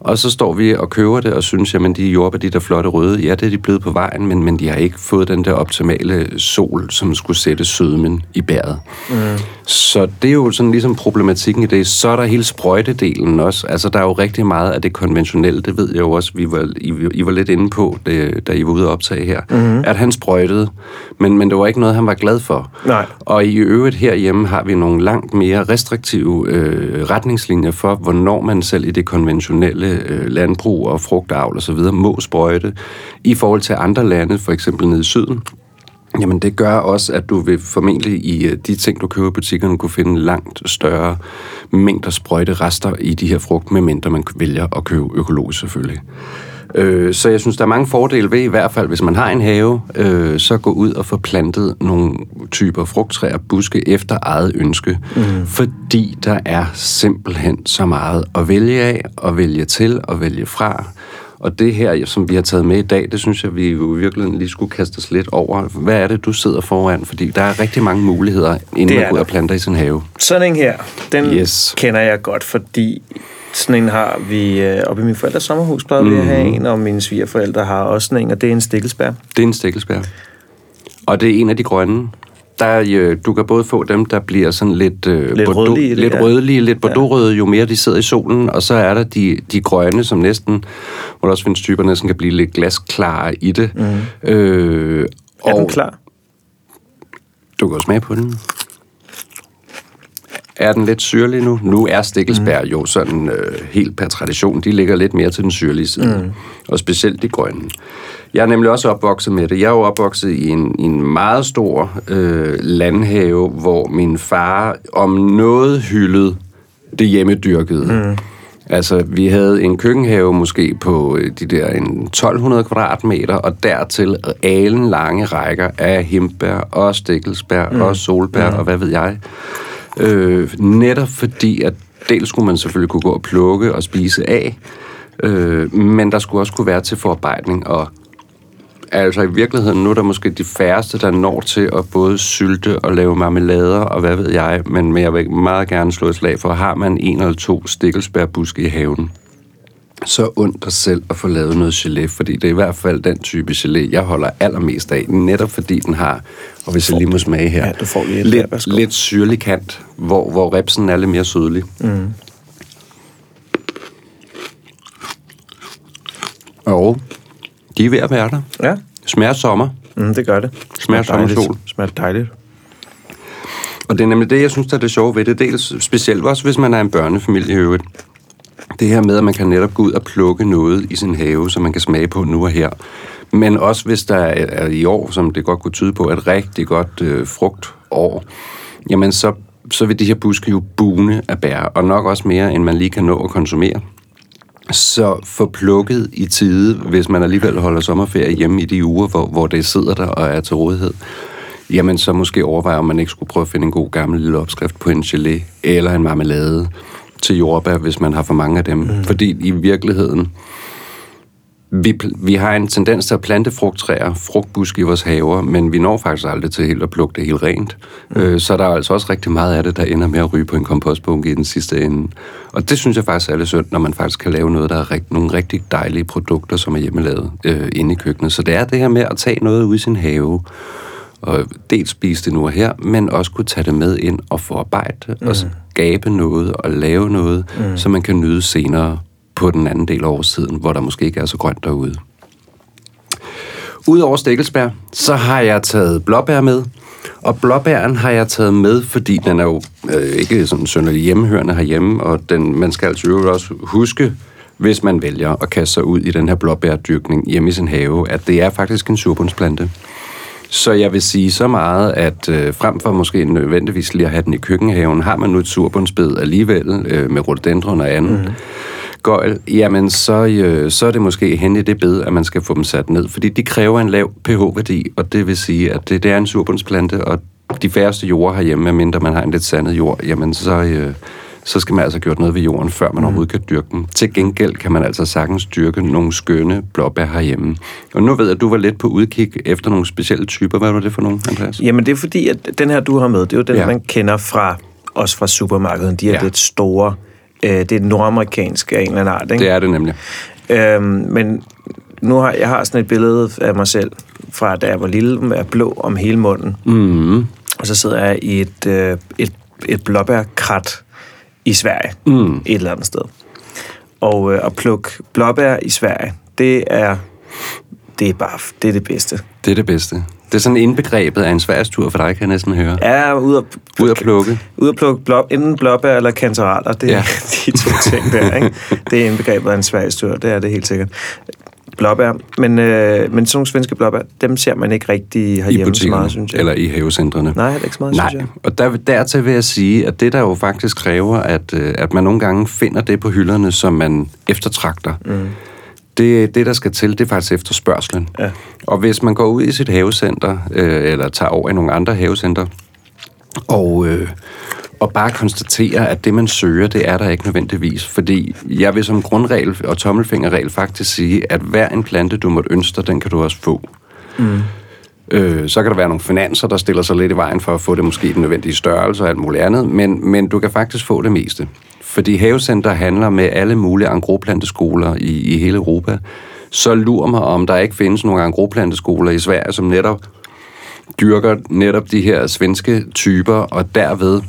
Og så står vi og køber det og synes, jamen de jordbær, de der flotte røde, ja, det er de blevet på vejen, men, men de har ikke fået den der optimale sol, som skulle sætte sødmen i bæret. Mm. Så det er jo sådan ligesom problematikken i det. Så er der hele sprøjtedelen også. Altså, der er jo rigtig meget af det konventionelle, det ved jeg jo også, vi var, I, I var lidt inde på, det, da I var ude at optage her, mm. at han sprøjtede, men, men det var ikke noget, han var glad for. Nej. Og i øvrigt herhjemme har vi nogle langt mere restriktive øh, retningslinjer for, hvornår man selv i det konventionelle øh, landbrug og frugtavl osv. må sprøjte i forhold til andre lande, for eksempel nede i syden. Jamen det gør også, at du vil formentlig i øh, de ting, du køber i butikkerne, kunne finde langt større mængder sprøjterester i de her frugt, medmindre man vælger at købe økologisk selvfølgelig. Øh, så jeg synes, der er mange fordele ved, i hvert fald hvis man har en have, øh, så gå ud og få plantet nogle typer frugttræer, buske efter eget ønske. Mm. Fordi der er simpelthen så meget at vælge af, og vælge til og vælge fra. Og det her, som vi har taget med i dag, det synes jeg, vi jo virkelig lige skulle kaste os lidt over. Hvad er det, du sidder foran? Fordi der er rigtig mange muligheder, inden man går ud og planter i sin have. Sådan en her, den yes. kender jeg godt, fordi sådan en har vi øh, oppe i min forældres sommerhus, plejede vi at have en, og mine svigerforældre har også sådan en, og det er en stikkelsbær. Det er en stikkelsbær. Og det er en af de grønne. Der er, øh, du kan både få dem, der bliver sådan lidt, øh, Lidt bordeaux- rødlige, lidt der. rødlige, lidt bordeauxrøde, jo mere de sidder i solen. Og så er der de, de grønne, som næsten, hvor der også findes typer, næsten kan blive lidt glasklare i det. Mm. Øh, Er og den klar? Du kan jo smage på den. Er den lidt syrlig nu. Nu er stikkelsbær mm. jo sådan øh, helt per tradition. De ligger lidt mere til den syrlige side. Mm. Og specielt de grønne. Jeg er nemlig også opvokset med det. Jeg er jo opvokset i en, i en meget stor øh, landhave, hvor min far om noget hyldede det hjemmedyrkede. Mm. Altså, vi havde en køkkenhave måske på øh, de der en 1200 kvadratmeter, og dertil alen lange rækker af himbær og stikkelsbær mm. og solbær mm. og hvad ved jeg. Øh, netop fordi, at dels skulle man selvfølgelig kunne gå og plukke og spise af, øh, men der skulle også kunne være til forarbejdning og Altså i virkeligheden, nu er der måske de færreste, der når til at både sylte og lave marmelader og hvad ved jeg, men jeg vil meget gerne slå et slag for, har man en eller to stikkelsbærbuske i haven, så ondt dig selv at få lavet noget gelé, fordi det er i hvert fald den type gelé, jeg holder allermest af, netop fordi den har, og hvis jeg lige må smage her, Ja, du får lige lidt, der, lidt syrlig kant, hvor, hvor repsen er lidt mere sødlig. Mm. Og de er ved at være der. Ja, Smager sommer. mm, det gør det. Smager dejligt. sommersol. Smager dejligt. Og det er nemlig det, jeg synes, der er det sjove ved det. Dels specielt også, hvis man er en børnefamilie i øvrigt. Det her med, at man kan netop gå ud og plukke noget i sin have, som man kan smage på nu og her. Men også hvis der er, i år, som det godt kunne tyde på, et rigtig godt øh, frugtår, jamen så, så vil de her buske jo bune af bær, og nok også mere, end man lige kan nå at konsumere. Så få plukket i tide, hvis man alligevel holder sommerferie hjemme i de uger, hvor, hvor det sidder der og er til rådighed, jamen så måske overveje, om man ikke skulle prøve at finde en god gammel lille opskrift på en gelé eller en marmelade til jordbær, hvis man har for mange af dem. Mm. Fordi i virkeligheden, vi, vi har en tendens til at plante frugttræer, frugtbuske i vores haver, men vi når faktisk aldrig til helt at plukke det helt rent. Mm. Øh, så der er altså også rigtig meget af det, der ender med at ryge på en kompostbunke i den sidste ende. Og det synes jeg faktisk er lidt synd, når man faktisk kan lave noget, der er rigt- nogle rigtig dejlige produkter, som er hjemmelavet øh, inde i køkkenet. Så det er det her med at tage noget ud i sin have, og dels spise det nu og her, men også kunne tage det med ind og forarbejde mm. og skabe noget og lave noget, mm. så man kan nyde senere på den anden del af årstiden, hvor der måske ikke er så grønt derude. Udover stikkelsbær, så har jeg taget blåbær med. Og blåbæren har jeg taget med, fordi den er jo øh, ikke sådan sønderlig hjemmehørende herhjemme, og den, man skal altså jo også huske, hvis man vælger at kaste sig ud i den her blåbærdyrkning hjemme i sin have, at det er faktisk en surbundsplante. Så jeg vil sige så meget, at øh, frem for måske nødvendigvis lige at have den i køkkenhaven, har man nu et surbundsbed alligevel øh, med rhododendron og andet mm. gøjl, jamen så, øh, så er det måske hen i det bed, at man skal få dem sat ned, fordi de kræver en lav pH-værdi, og det vil sige, at det, det er en surbundsplante, og de færreste jorder herhjemme, medmindre man har en lidt sandet jord, jamen så, øh, så skal man altså gjort noget ved jorden, før man mm. overhovedet kan dyrke den. Til gengæld kan man altså sagtens dyrke nogle skønne blåbær herhjemme. Og nu ved jeg, at du var lidt på udkig efter nogle specielle typer. Hvad var det for nogle, Andreas? Jamen, det er fordi, at den her, du har med, det er jo den, Ja. man kender fra, også fra supermarkedet. De er Ja. lidt store. Øh, det er nordamerikansk af en eller anden art, ikke? Det er det nemlig. Øhm, men nu har jeg har sådan et billede af mig selv fra da jeg var lille, med blå om hele munden. Mm. Og så sidder jeg i et, øh, et, et blåbærkrat i Sverige, Mm. et eller andet sted. Og øh, at plukke blåbær i Sverige, det er, det er bare det, er det bedste. Det er det bedste. Det er sådan indbegrebet af en sværstur for dig, kan jeg næsten høre. Er ude at, Ud at plukke. Ude at plukke blå, enten blåbær eller kantereller. Det er Ja. ja. de to ting der, ikke? Det er indbegrebet af en sværstur, det er det helt sikkert. Blåbær. Men, øh, men sådan nogle svenske blåbær, dem ser man ikke rigtig I herhjemme så meget, synes jeg. eller i havecentrene. Nej, heller ikke så meget, Nej, synes jeg. og der, dertil vil jeg sige, at det der jo faktisk kræver, at, øh, at man nogle gange finder det på hylderne, som man eftertragter. Mm. Det, det, der skal til, det er faktisk efterspørgselen. Ja. Og hvis man går ud i sit havecenter, øh, eller tager over i nogle andre havecenter, og, øh, og bare konstaterer, at det, man søger, det er der ikke nødvendigvis. Fordi jeg vil som grundregel og tommelfingerregel faktisk sige, at hver en plante, du måtte ønske dig, den kan du også få. Øh, så kan der være nogle finanser, der stiller sig lidt i vejen for at få det måske den nødvendige størrelse og alt muligt andet, men, men du kan faktisk få det meste. Fordi havecenter handler med alle mulige angroplanteskoler i, i hele Europa. Så lurer mig, om der ikke findes nogle angroplanteskoler i Sverige, som netop dyrker netop de her svenske typer, og derved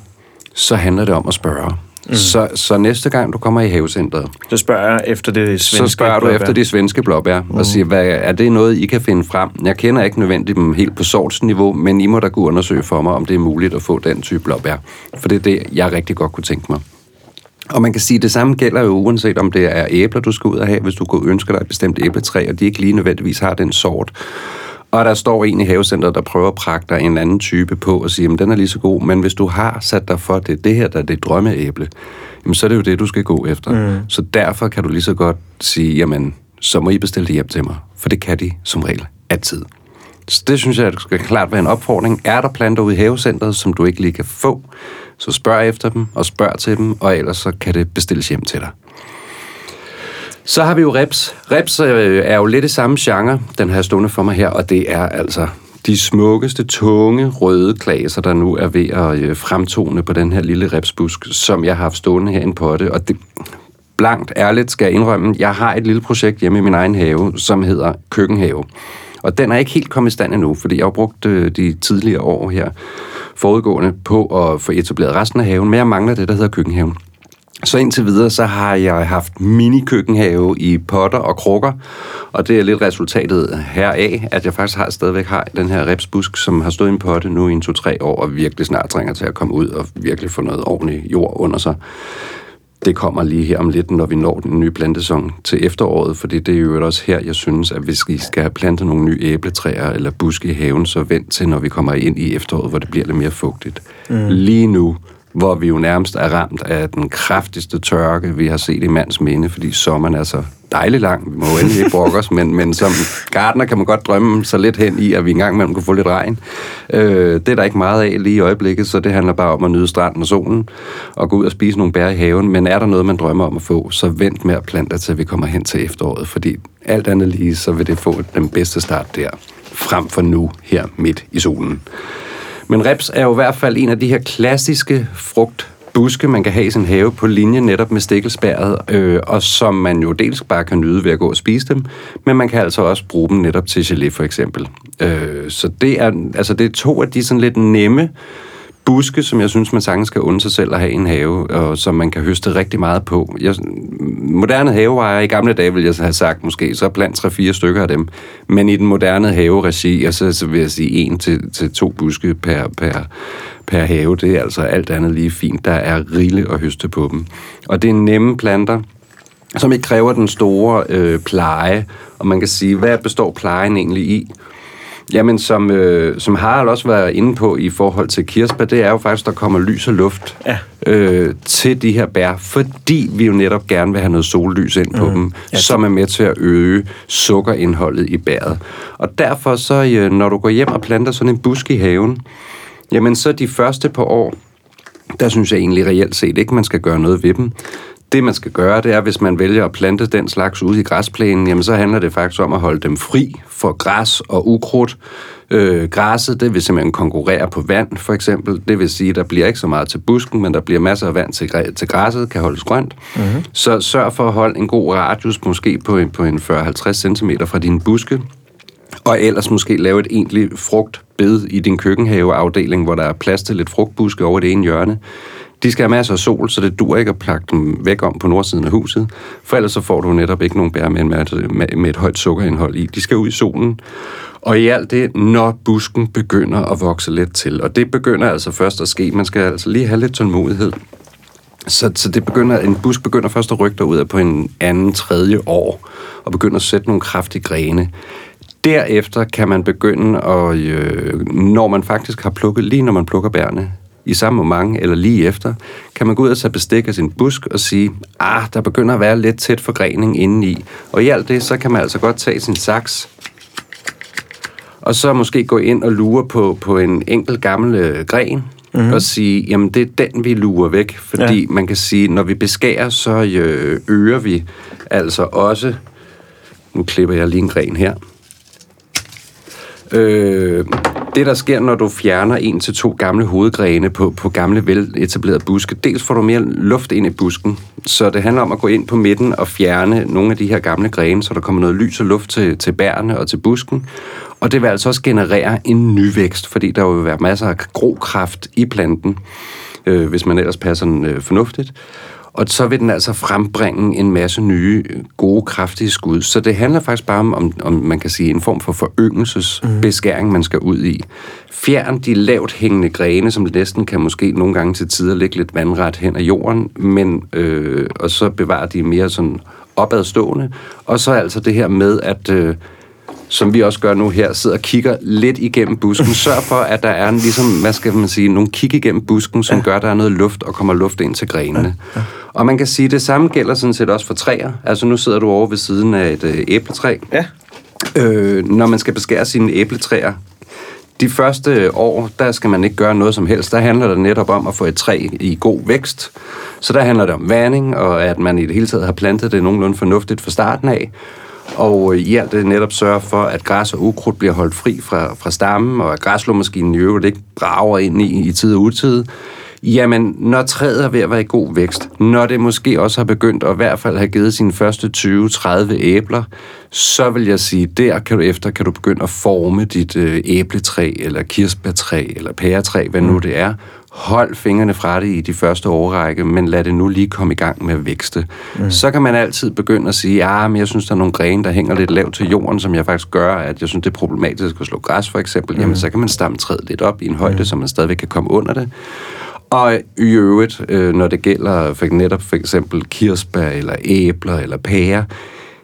så handler det om at spørge. Mm. Så, så næste gang du kommer i havecentret, Så spørger jeg efter det svenske så spørger du blåbær. efter de svenske blåbær mm. og siger, hvad, er det noget, I kan finde frem? Jeg kender ikke nødvendigt dem helt på sortsniveau, men I må da kunne undersøge for mig, om det er muligt at få den type blåbær. For det er det, jeg rigtig godt kunne tænke mig. Og man kan sige, at det samme gælder jo uanset om det er æbler, du skal ud og have, hvis du kunne ønske dig et bestemt æbletræ, og de ikke lige nødvendigvis har den sort. Og der står en i havecentret, der prøver at prakke dig en anden type på og sige, at den er lige så god, men hvis du har sat dig for, det det her, der er det drømmeæble, jamen så er det jo det, du skal gå efter. Mm. Så derfor kan du lige så godt sige, jamen så må I bestille det hjem til mig. For det kan de som regel altid. Så det synes jeg, at det skal klart være en opfordring. Er der planter ude i havecentret, som du ikke lige kan få, så spørg efter dem og spørg til dem, og ellers så kan det bestilles hjem til dig. Så har vi jo Reps. Reps øh, er jo lidt i samme genre, den her stående for mig her, og det er altså de smukkeste, tunge, røde klaser, der nu er ved at øh, fremtone på den her lille repsbusk, som jeg har haft stående herinde på det. Og det, blankt ærligt skal jeg indrømme, jeg har et lille projekt hjemme i min egen have, som hedder Køkkenhave. Og den er ikke helt kommet i stand endnu, fordi jeg har brugt øh, de tidligere år her forudgående på at få etableret resten af haven, men jeg mangler det, der hedder køkkenhaven. Så indtil videre, så har jeg haft mini-køkkenhave i potter og krukker, og det er lidt resultatet heraf, at jeg faktisk har, stadigvæk har den her repsbusk, som har stået i en potte nu i en to-tre år, og virkelig snart trænger til at komme ud og virkelig få noget ordentligt jord under sig. Det kommer lige her om lidt, når vi når den nye plantesæson til efteråret, fordi det er jo også her, jeg synes, at hvis vi skal have plantet nogle nye æbletræer eller buske i haven, så vent til, når vi kommer ind i efteråret, hvor det bliver lidt mere fugtigt. Mm. Lige nu, hvor vi jo nærmest er ramt af den kraftigste tørke, vi har set i mands minde, fordi sommeren er så dejlig lang. Vi må jo endelig ikke brokke os, men, men som gartner kan man godt drømme sig lidt hen i, at vi engang imellem kunne få lidt regn. Øh, det er der ikke meget af lige i øjeblikket, så det handler bare om at nyde stranden og solen og gå ud og spise nogle bær i haven. Men er der noget, man drømmer om at få, så vent med at plante til vi kommer hen til efteråret, fordi alt andet lige, så vil det få den bedste start der, frem for nu her midt i solen. Men reps er jo i hvert fald en af de her klassiske frugt buske, man kan have i sin have på linje netop med stikkelsbæret, øh, og som man jo dels bare kan nyde ved at gå og spise dem, men man kan altså også bruge dem netop til gelé for eksempel. Øh, så det er, altså det er to af de sådan lidt nemme buske, som jeg synes, man sagtens skal unde sig selv at have i en have, og som man kan høste rigtig meget på. Jeg, moderne haveejere i gamle dage, vil jeg have sagt måske, så blandt 3-4 stykker af dem. Men i den moderne haveregi, så, så vil jeg sige en til, til to buske per, per, per have. Det er altså alt andet lige fint. Der er rigeligt at høste på dem. Og det er nemme planter, som ikke kræver den store øh, pleje. Og man kan sige, hvad består plejen egentlig i? Jamen, som, øh, som Harald også var inde på i forhold til kirsebær, det er jo faktisk, der kommer lys og luft Ja. øh, til de her bær, fordi vi jo netop gerne vil have noget sollys ind på mm. dem, ja, som er med til at øge sukkerindholdet i bæret. Og derfor så, øh, når du går hjem og planter sådan en busk i haven, jamen så de første par år, der synes jeg egentlig reelt set ikke, man skal gøre noget ved dem. Det, man skal gøre, det er, hvis man vælger at plante den slags ude i græsplænen, jamen så handler det faktisk om at holde dem fri for græs og ukrudt. Øh, græsset, det vil simpelthen konkurrere på vand, for eksempel. Det vil sige, der bliver ikke så meget til busken, men der bliver masser af vand til, til græsset, kan holdes grønt. Mm-hmm. Så sørg for at holde en god radius, måske på en, på en 40-50 cm fra din buske, og ellers måske lave et egentligt frugtbed i din køkkenhaveafdeling, hvor der er plads til lidt frugtbuske over det ene hjørne. De skal have masser af sol, så det dur ikke at plakke dem væk om på nordsiden af huset, for ellers så får du netop ikke nogen bær med, med, med, et højt sukkerindhold i. De skal ud i solen. Og i alt det, når busken begynder at vokse lidt til, og det begynder altså først at ske, man skal altså lige have lidt tålmodighed, så, så det begynder, en busk begynder først at rykke ud af på en anden, tredje år, og begynder at sætte nogle kraftige grene. Derefter kan man begynde at, øh, når man faktisk har plukket, lige når man plukker bærne, i samme moment eller lige efter, kan man gå ud og tage bestik af sin busk og sige, ah, der begynder at være lidt tæt forgrening indeni. Og i alt det, så kan man altså godt tage sin saks, og så måske gå ind og lure på, på en enkelt gammel øh, gren, mm-hmm. og sige, jamen det er den, vi lurer væk. Fordi ja. man kan sige, når vi beskærer, så øh, øger vi altså også... Nu klipper jeg lige en gren her. Øh, det, der sker, når du fjerner en til to gamle hovedgrene på, på gamle, veletablerede buske, dels får du mere luft ind i busken, så det handler om at gå ind på midten og fjerne nogle af de her gamle grene, så der kommer noget lys og luft til, til bærene og til busken. Og det vil altså også generere en ny vækst, fordi der vil være masser af grokraft i planten. øh, hvis man ellers passer den øh, fornuftigt. Og så vil den altså frembringe en masse nye, gode, kraftige skud. Så det handler faktisk bare om, om, om man kan sige, en form for foryngelsesbeskæring, man skal ud i. Fjern de lavt hængende grene, som næsten kan måske nogle gange til tider ligge lidt vandret hen ad jorden, men, øh, og så bevare de mere sådan opadstående. Og så altså det her med, at... Øh, som vi også gør nu her, sidder og kigger lidt igennem busken. Sørg for, at der er en, ligesom, hvad skal man sige, nogle kig igennem busken, som ja. gør, at der er noget luft og kommer luft ind til grenene. Ja. Ja. Og man kan sige, at det samme gælder sådan set også for træer. Altså nu sidder du over ved siden af et øh, æbletræ. Ja. Øh, når man skal beskære sine æbletræer, de første år, der skal man ikke gøre noget som helst. Der handler det netop om at få et træ i god vækst. Så der handler det om vanding, og at man i det hele taget har plantet det nogenlunde fornuftigt fra starten af. Og i alt det netop sørge for, at græs og ukrudt bliver holdt fri fra, fra stammen, og at græslåmaskinen i øvrigt ikke brager ind i, i tid og utid. Jamen, når træet er ved at være i god vækst, når det måske også har begyndt at i hvert fald have givet sine første 20-30 æbler, så vil jeg sige, der kan du efter kan du begynde at forme dit øh, æbletræ, eller kirsebærtræ, eller pæretræ, hvad nu mm. det er, hold fingrene fra det i de første årrække, men lad det nu lige komme i gang med at vækste. Mm. Så kan man altid begynde at sige, ja, ah, men jeg synes, der er nogle grene, der hænger lidt lavt til jorden, som jeg faktisk gør, at jeg synes, det er problematisk at slå græs, for eksempel. Mm. Jamen, så kan man stamme træet lidt op i en højde, mm. så man stadigvæk kan komme under det. Og i øvrigt, øh, når det gælder for netop for eksempel kirsebær, eller æbler, eller pærer,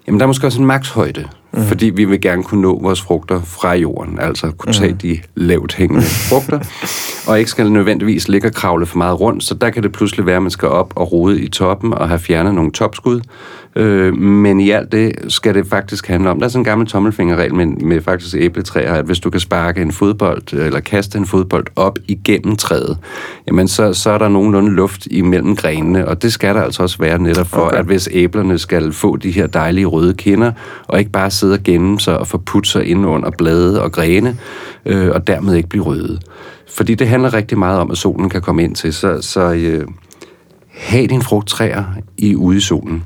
jamen der er måske også en makshøjde. Mm. Fordi vi vil gerne kunne nå vores frugter fra jorden, altså kunne tage mm. de lavt hængende frugter, og ikke skal nødvendigvis ligge og kravle for meget rundt, så der kan det pludselig være, at man skal op og rode i toppen og have fjernet nogle topskud. Øh, men i alt det skal det faktisk handle om, der er sådan en gammel tommelfingerregel med, med faktisk æbletræer, at hvis du kan sparke en fodbold, eller kaste en fodbold op igennem træet, jamen så, så er der nogenlunde luft imellem grenene, og det skal der altså også være netop for, okay. at hvis æblerne skal få de her dejlige røde kinder, og ikke bare sidde og gemme sig og forputte sig ind under blade og grene, øh, og dermed ikke blive røde. Fordi det handler rigtig meget om, at solen kan komme ind til, så, så øh, have dine frugttræer i ude i solen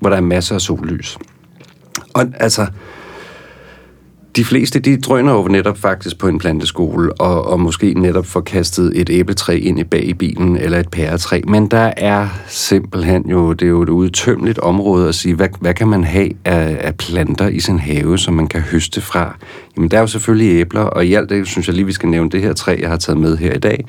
hvor der er masser af sollys. Og altså, de fleste, de drøner jo netop faktisk på en planteskole, og, og måske netop får kastet et æbletræ ind i bag i bilen, eller et pæretræ. Men der er simpelthen jo, det er jo et udtømmeligt område at sige, hvad, hvad kan man have af, af planter i sin have, som man kan høste fra? Jamen, der er jo selvfølgelig æbler, og i alt det synes jeg lige, vi skal nævne det her træ, jeg har taget med her i dag.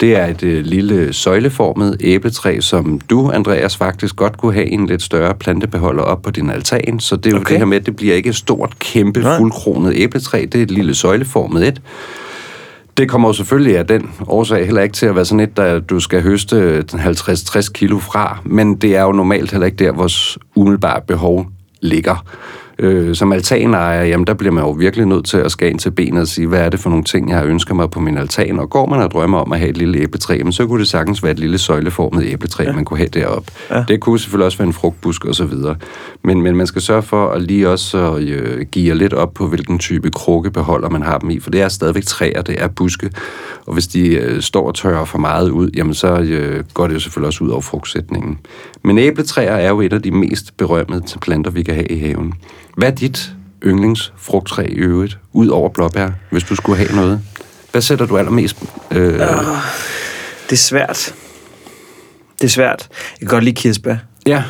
Det er et øh, lille søjleformet æbletræ, som du, Andreas, faktisk godt kunne have en lidt større plantebeholder op på din altan. Så det er jo okay. det her med, at det bliver ikke et stort, kæmpe, fuldkronet æbletræ. Det er et lille søjleformet et. Det kommer jo selvfølgelig af den årsag heller ikke til at være sådan et, der du skal høste 50-60 kilo fra, men det er jo normalt heller ikke der, vores umiddelbare behov ligger. Øh, som altanejer, jamen der bliver man jo virkelig nødt til at skære ind til benet og sige, hvad er det for nogle ting, jeg har ønsket mig på min altan? Og går man og drømmer om at have et lille æbletræ, jamen, så kunne det sagtens være et lille søjleformet æbletræ, ja. man kunne have deroppe. Ja. Det kunne selvfølgelig også være en frugtbusk og så videre. Men, men man skal sørge for at lige også øh, give lidt op på, hvilken type krukkebeholder man har dem i, for det er stadigvæk træer, det er buske. Og hvis de øh, står og tørrer for meget ud, jamen så øh, går det jo selvfølgelig også ud over frugtsætningen. Men æbletræer er jo et af de mest berømmede planter, vi kan have i haven. Hvad er dit yndlingsfrugttræ i øvrigt, ud over blåbær, hvis du skulle have noget? Hvad sætter du allermest? Øh... Uh, det er svært. Det er svært. Jeg kan godt lide kirsebær. Ja.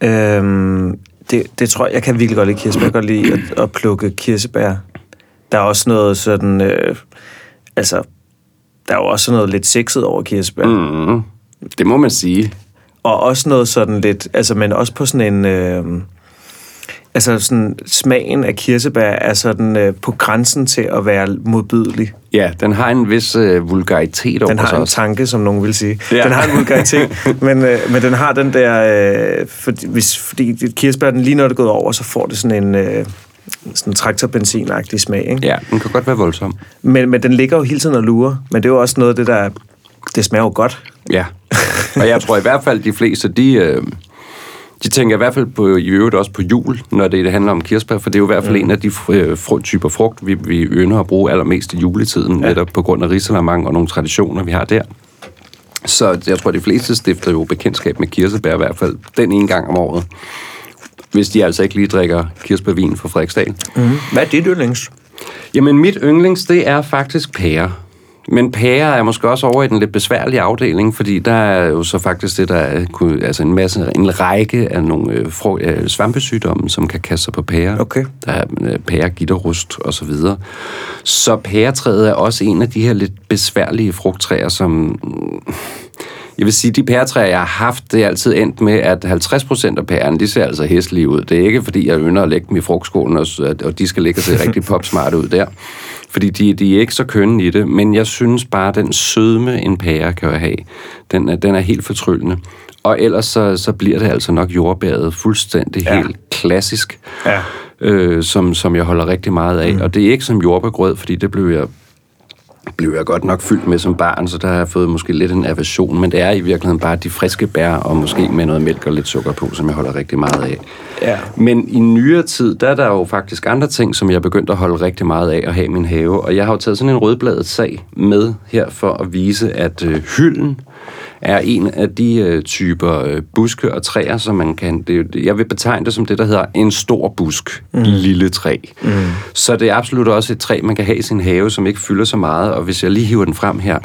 Øhm, det, det tror jeg, jeg kan virkelig godt lide kirsebær. Jeg kan godt lide at, at plukke kirsebær. Der er også noget sådan... Øh, altså, der er jo også noget lidt sexet over kirsebær. Mm, det må man sige. Og også noget sådan lidt... Altså, men også på sådan en... Øh, altså sådan, smagen af kirsebær er sådan øh, på grænsen til at være modbydelig. Ja, den har en vis øh, vulgaritet over Den har en også. tanke, som nogen vil sige. Ja. Den har en vulgaritet, men, øh, men den har den der... Øh, fordi, hvis, fordi kirsebær, den lige når det er gået over, så får det sådan en... Øh, sådan traktorbenzinagtig smag, ikke? Ja, den kan godt være voldsom. Men, men den ligger jo hele tiden og lurer. Men det er jo også noget af det, der... Det smager jo godt. Ja, og jeg tror i hvert fald, de fleste, de... Øh, de tænker i hvert fald på, i øvrigt også på jul, når det, det handler om kirsebær, for det er jo i hvert fald mm. en af de øh, fr- typer frugt, vi, vi ønsker at bruge allermest i juletiden, ja. netop på grund af risalamang og nogle traditioner, vi har der. Så jeg tror, de fleste stifter jo bekendtskab med kirsebær i hvert fald den ene gang om året. Hvis de altså ikke lige drikker kirsebærvin fra Frederiksdal. Mm. Hvad er dit yndlings? Jamen, mit yndlings, det er faktisk pære. Men pærer er måske også over i den lidt besværlige afdeling, fordi der er jo så faktisk det, der er altså en masse, en række af nogle øh, øh, svampesygdomme, som kan kaste sig på pærer. Okay. Der er øh, pære, gitterrust og så videre. Så pæretræet er også en af de her lidt besværlige frugttræer, som... Jeg vil sige, de pæretræer, jeg har haft, det er altid endt med, at 50% af pærerne, de ser altså hæslige ud. Det er ikke, fordi jeg ynder at lægge dem i frugtskålen, og, og de skal ligge og se rigtig popsmarte ud der. Fordi de, de er ikke så kønne i det, men jeg synes bare, at den sødme, en pære kan have, den er, den er helt fortryllende. Og ellers så, så bliver det altså nok jordbæret fuldstændig ja. helt klassisk, Ja. øh, som, som jeg holder rigtig meget af. Mm. Og det er ikke som jordbærgrød, fordi det blev jeg blev jeg godt nok fyldt med som barn, så der har jeg fået måske lidt en aversion, men det er i virkeligheden bare de friske bær, og måske med noget mælk og lidt sukker på, som jeg holder rigtig meget af. Ja. Men i nyere tid, der er der jo faktisk andre ting, som jeg er begyndt at holde rigtig meget af at have i min have, og jeg har jo taget sådan en rødbladet sag med her for at vise, at øh, hylden er en af de øh, typer øh, buske og træer, som man kan... Det, jeg vil betegne det som det, der hedder en stor busk, mm. lille træ. Mm. Så det er absolut også et træ, man kan have i sin have, som ikke fylder så meget, og hvis jeg lige hiver den frem her,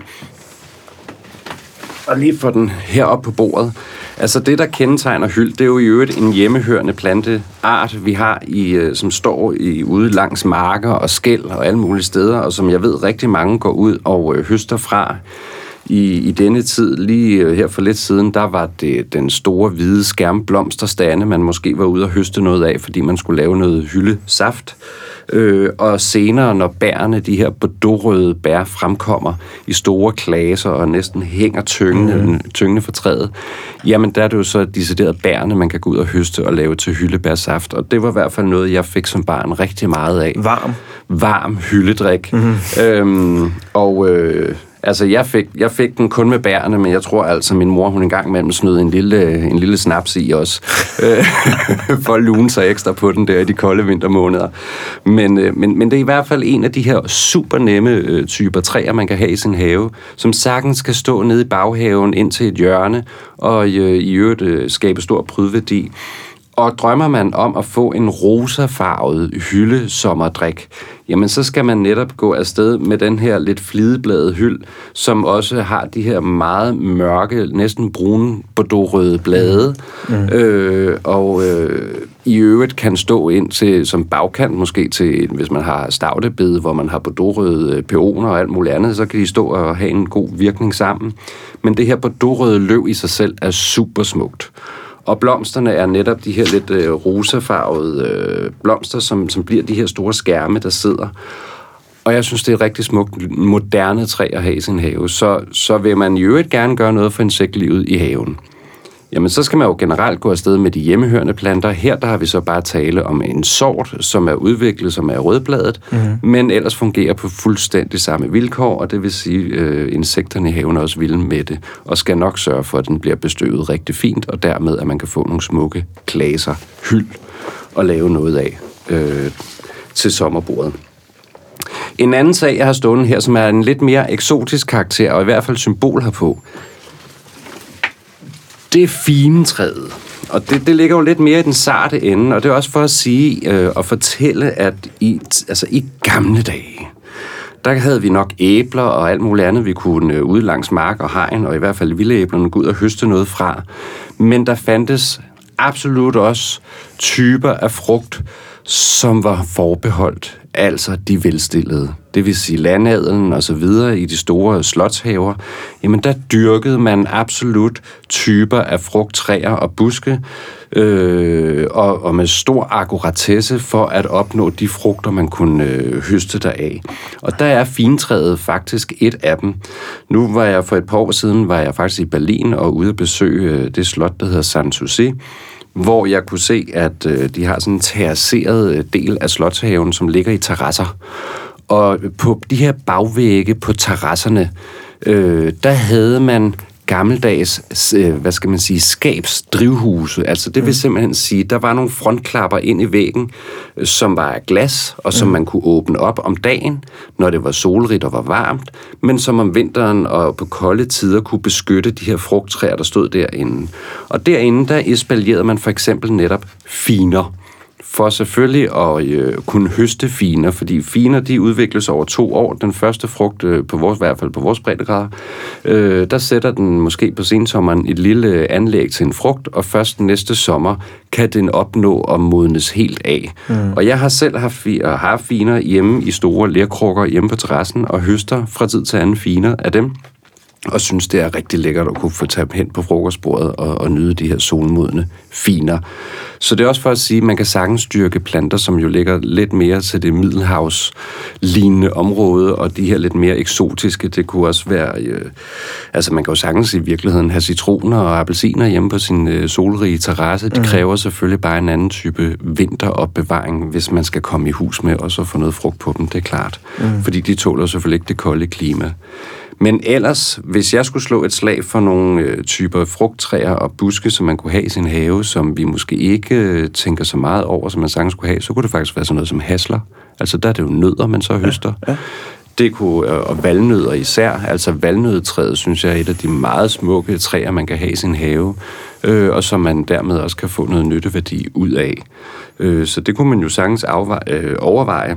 og lige få den herop på bordet. Altså det, der kendetegner hyld, det er jo i øvrigt en hjemmehørende planteart, vi har, i, øh, som står i, ude langs marker og skæld og alle mulige steder, og som jeg ved rigtig mange går ud og øh, høster fra. I, I denne tid, lige øh, her for lidt siden, der var det den store hvide skærmblomsterstande, man måske var ude og høste noget af, fordi man skulle lave noget hyldesaft. Øh, og senere, når bærene, de her bordeauxrøde bær, fremkommer i store klaser og næsten hænger tyngende, mm. tyngende for træet, jamen der er det jo så decideret bærene, man kan gå ud og høste og lave til hyldebærsaft. Og det var i hvert fald noget, jeg fik som barn rigtig meget af. Varm. Varm hyldedrik. Mm. Øhm, og øh, altså, jeg fik, jeg fik den kun med bærene, men jeg tror altså, min mor, hun engang imellem snød en lille, en lille snaps i os, øh, for at lune sig ekstra på den der i de kolde vintermåneder. Men, øh, men, men det er i hvert fald en af de her super nemme øh, typer træer, man kan have i sin have, som sagtens kan stå nede i baghaven ind til et hjørne, og øh, i øvrigt skabe stor prydværdi. Og drømmer man om at få en rosafarvet hyldesommerdrik, jamen så skal man netop gå afsted med den her lidt flidebladede hyld, som også har de her meget mørke, næsten brune bordeaux-røde blade, mm. øh, og øh, i øvrigt kan stå ind til, som bagkant måske til, hvis man har stavtebed, hvor man har bordeaux-røde peoner og alt muligt andet, så kan de stå og have en god virkning sammen. Men det her bordeaux-røde løv i sig selv er super smukt. Og blomsterne er netop de her lidt øh, rosafarvede øh, blomster, som, som bliver de her store skærme, der sidder. Og jeg synes, det er et rigtig smukt, moderne træ at have i sin have. Så, så vil man i øvrigt gerne gøre noget for insektlivet i haven. Jamen, så skal man jo generelt gå afsted med de hjemmehørende planter. Her der har vi så bare tale om en sort, som er udviklet, som er rødbladet, mm-hmm. men ellers fungerer på fuldstændig samme vilkår, og det vil sige, at øh, insekterne i haven er også vilde med det, og skal nok sørge for, at den bliver bestøvet rigtig fint, og dermed, at man kan få nogle smukke klaser, hyld, og lave noget af øh, til sommerbordet. En anden sag, jeg har stående her, som er en lidt mere eksotisk karakter, og i hvert fald symbol herpå, det er finetræet. Og det, det ligger jo lidt mere i den sarte ende, og det er også for at sige øh, og fortælle, at i, altså i gamle dage, der havde vi nok æbler og alt muligt andet, vi kunne øh, ud langs mark og hegn, og i hvert fald vildæblerne gå ud og høste noget fra. Men der fandtes absolut også typer af frugt, som var forbeholdt, altså de velstillede. Det vil sige landadelen og så videre i de store slotshaver. Jamen der dyrkede man absolut typer af frugttræer og buske, øh, og, og med stor akkuratesse for at opnå de frugter, man kunne øh, høste deraf. Og der er fintræet faktisk et af dem. Nu var jeg for et par år siden, var jeg faktisk i Berlin og ude at besøge øh, det slot, der hedder Sanssouci, hvor jeg kunne se, at øh, de har sådan en terrasseret øh, del af slotshaven, som ligger i terrasser. Og på de her bagvægge på terrasserne, øh, der havde man gammeldags, øh, hvad skal man sige, skabsdrivhuse. Altså det vil simpelthen sige, der var nogle frontklapper ind i væggen, øh, som var af glas, og som man kunne åbne op om dagen, når det var solrigt og var varmt, men som om vinteren og på kolde tider kunne beskytte de her frugttræer, der stod derinde. Og derinde, der espaljerede man for eksempel netop finer. For selvfølgelig at øh, kunne høste finer, fordi finer de udvikles over to år. Den første frugt, øh, på vores, i hvert fald på vores breddegrad, øh, der sætter den måske på sensommeren et lille anlæg til en frugt, og først næste sommer kan den opnå at modnes helt af. Mm. Og jeg har selv haft, og har finer hjemme i store lerkrukker hjemme på terrassen, og høster fra tid til anden finer af dem og synes, det er rigtig lækkert at kunne få taget hen på frokostbordet og, og nyde de her solmodne finer. Så det er også for at sige, at man kan sagtens styrke planter, som jo ligger lidt mere til det middelhavslignende område, og de her lidt mere eksotiske, det kunne også være, øh, altså man kan jo sagtens i virkeligheden have citroner og appelsiner hjemme på sin øh, solrige terrasse. De mm. kræver selvfølgelig bare en anden type vinteropbevaring, hvis man skal komme i hus med og så få noget frugt på dem, det er klart. Mm. Fordi de tåler selvfølgelig ikke det kolde klima. Men ellers, hvis jeg skulle slå et slag for nogle øh, typer frugttræer og buske, som man kunne have i sin have, som vi måske ikke øh, tænker så meget over, som man sagtens skulle have, så kunne det faktisk være sådan noget som hasler. Altså der er det jo nødder, man så høster. Ja, ja. Det kunne, øh, og valnødder især. Altså valnødetræet, synes jeg, er et af de meget smukke træer, man kan have i sin have, øh, og som man dermed også kan få noget nytteværdi ud af. Øh, så det kunne man jo sagtens afveje, øh, overveje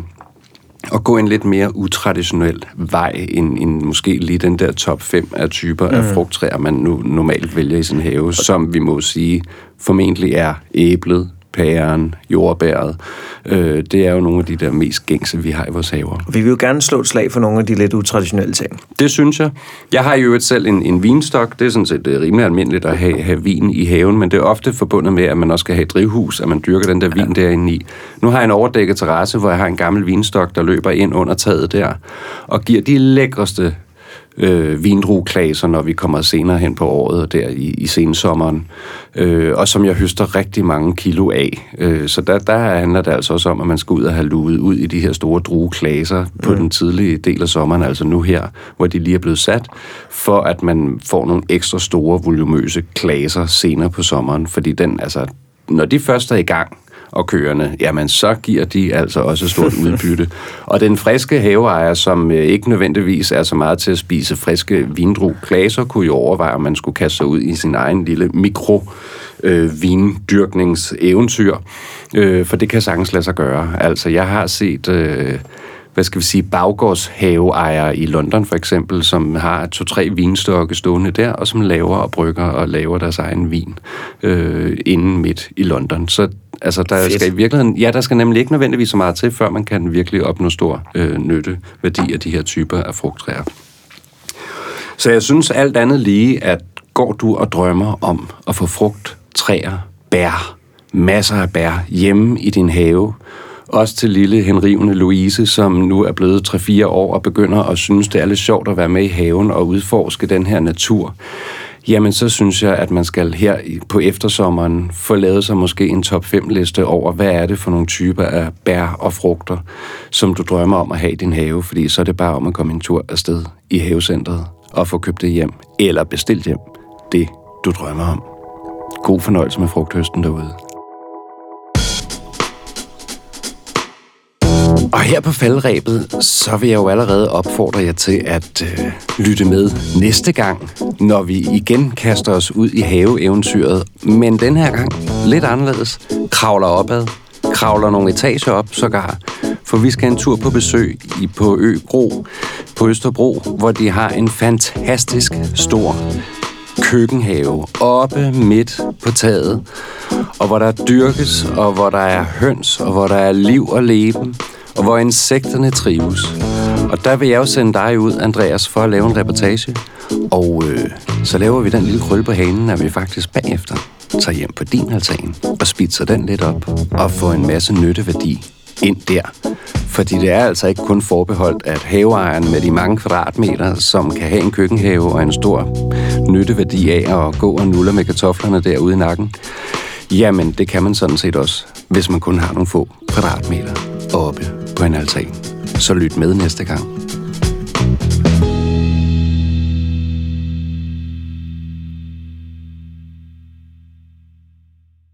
at gå en lidt mere utraditionel vej, end, end måske lige den der top 5 af typer mm. af frugttræer, man nu normalt vælger i sin have, som vi må sige formentlig er æblet, pæren, jordbæret. Øh, det er jo nogle af de der mest gængse, vi har i vores haver. Vi vil jo gerne slå et slag for nogle af de lidt utraditionelle ting. Det synes jeg. Jeg har jo et selv en, en vinstok. Det er sådan set det er rimelig almindeligt at have, have vin i haven, men det er ofte forbundet med, at man også skal have et drivhus, at man dyrker den der vin ja. derinde i. Nu har jeg en overdækket terrasse, hvor jeg har en gammel vinstok, der løber ind under taget der, og giver de lækreste øh, vindrueklaser, når vi kommer senere hen på året, der i, i sensommeren, øh, og som jeg høster rigtig mange kilo af. Øh, så der, der handler det altså også om, at man skal ud og have luet ud i de her store drueklaser på mm. den tidlige del af sommeren, altså nu her, hvor de lige er blevet sat, for at man får nogle ekstra store, volumøse klaser senere på sommeren, fordi den, altså, når de først er i gang, og køerne, jamen så giver de altså også stort udbytte. og den friske haveejer, som øh, ikke nødvendigvis er så meget til at spise friske vindru klaser, kunne jo overveje, om man skulle kaste sig ud i sin egen lille mikro øh, vindyrkningseventyr, øh, for det kan sagtens lade sig gøre. Altså, jeg har set... Øh, hvad skal vi sige, baggårdshaveejere i London for eksempel, som har to-tre vinstokke stående der, og som laver og brygger og laver deres egen vin øh, inden midt i London. Så altså, der Fedt. skal i virkeligheden, ja, der skal nemlig ikke nødvendigvis så meget til, før man kan virkelig opnå stor øh, nytte værdi af de her typer af frugttræer. Så jeg synes alt andet lige, at går du og drømmer om at få frugt, træer, bær, masser af bær hjemme i din have, også til lille henrivende Louise, som nu er blevet 3-4 år og begynder at synes, det er lidt sjovt at være med i haven og udforske den her natur. Jamen, så synes jeg, at man skal her på eftersommeren få lavet sig måske en top 5-liste over, hvad er det for nogle typer af bær og frugter, som du drømmer om at have i din have, fordi så er det bare om at komme en tur afsted i havecentret og få købt det hjem, eller bestilt hjem, det du drømmer om. God fornøjelse med frugthøsten derude. Og her på faldrebet, så vil jeg jo allerede opfordre jer til at øh, lytte med næste gang, når vi igen kaster os ud i haveeventyret. Men den her gang lidt anderledes. Kravler opad. Kravler nogle etager op sågar. For vi skal en tur på besøg i på Øbro på Østerbro, hvor de har en fantastisk stor køkkenhave oppe midt på taget, og hvor der dyrkes, og hvor der er høns, og hvor der er liv og leben, og hvor insekterne trives. Og der vil jeg jo sende dig ud, Andreas, for at lave en reportage. Og øh, så laver vi den lille krølle på hanen, at vi faktisk bagefter tager hjem på din altan og spidser den lidt op og får en masse nytteværdi ind der. Fordi det er altså ikke kun forbeholdt, at haveejeren med de mange kvadratmeter, som kan have en køkkenhave og en stor nytteværdi af at gå og nulle med kartoflerne derude i nakken, jamen det kan man sådan set også, hvis man kun har nogle få kvadratmeter oppe på en altan. Så lyt med næste gang.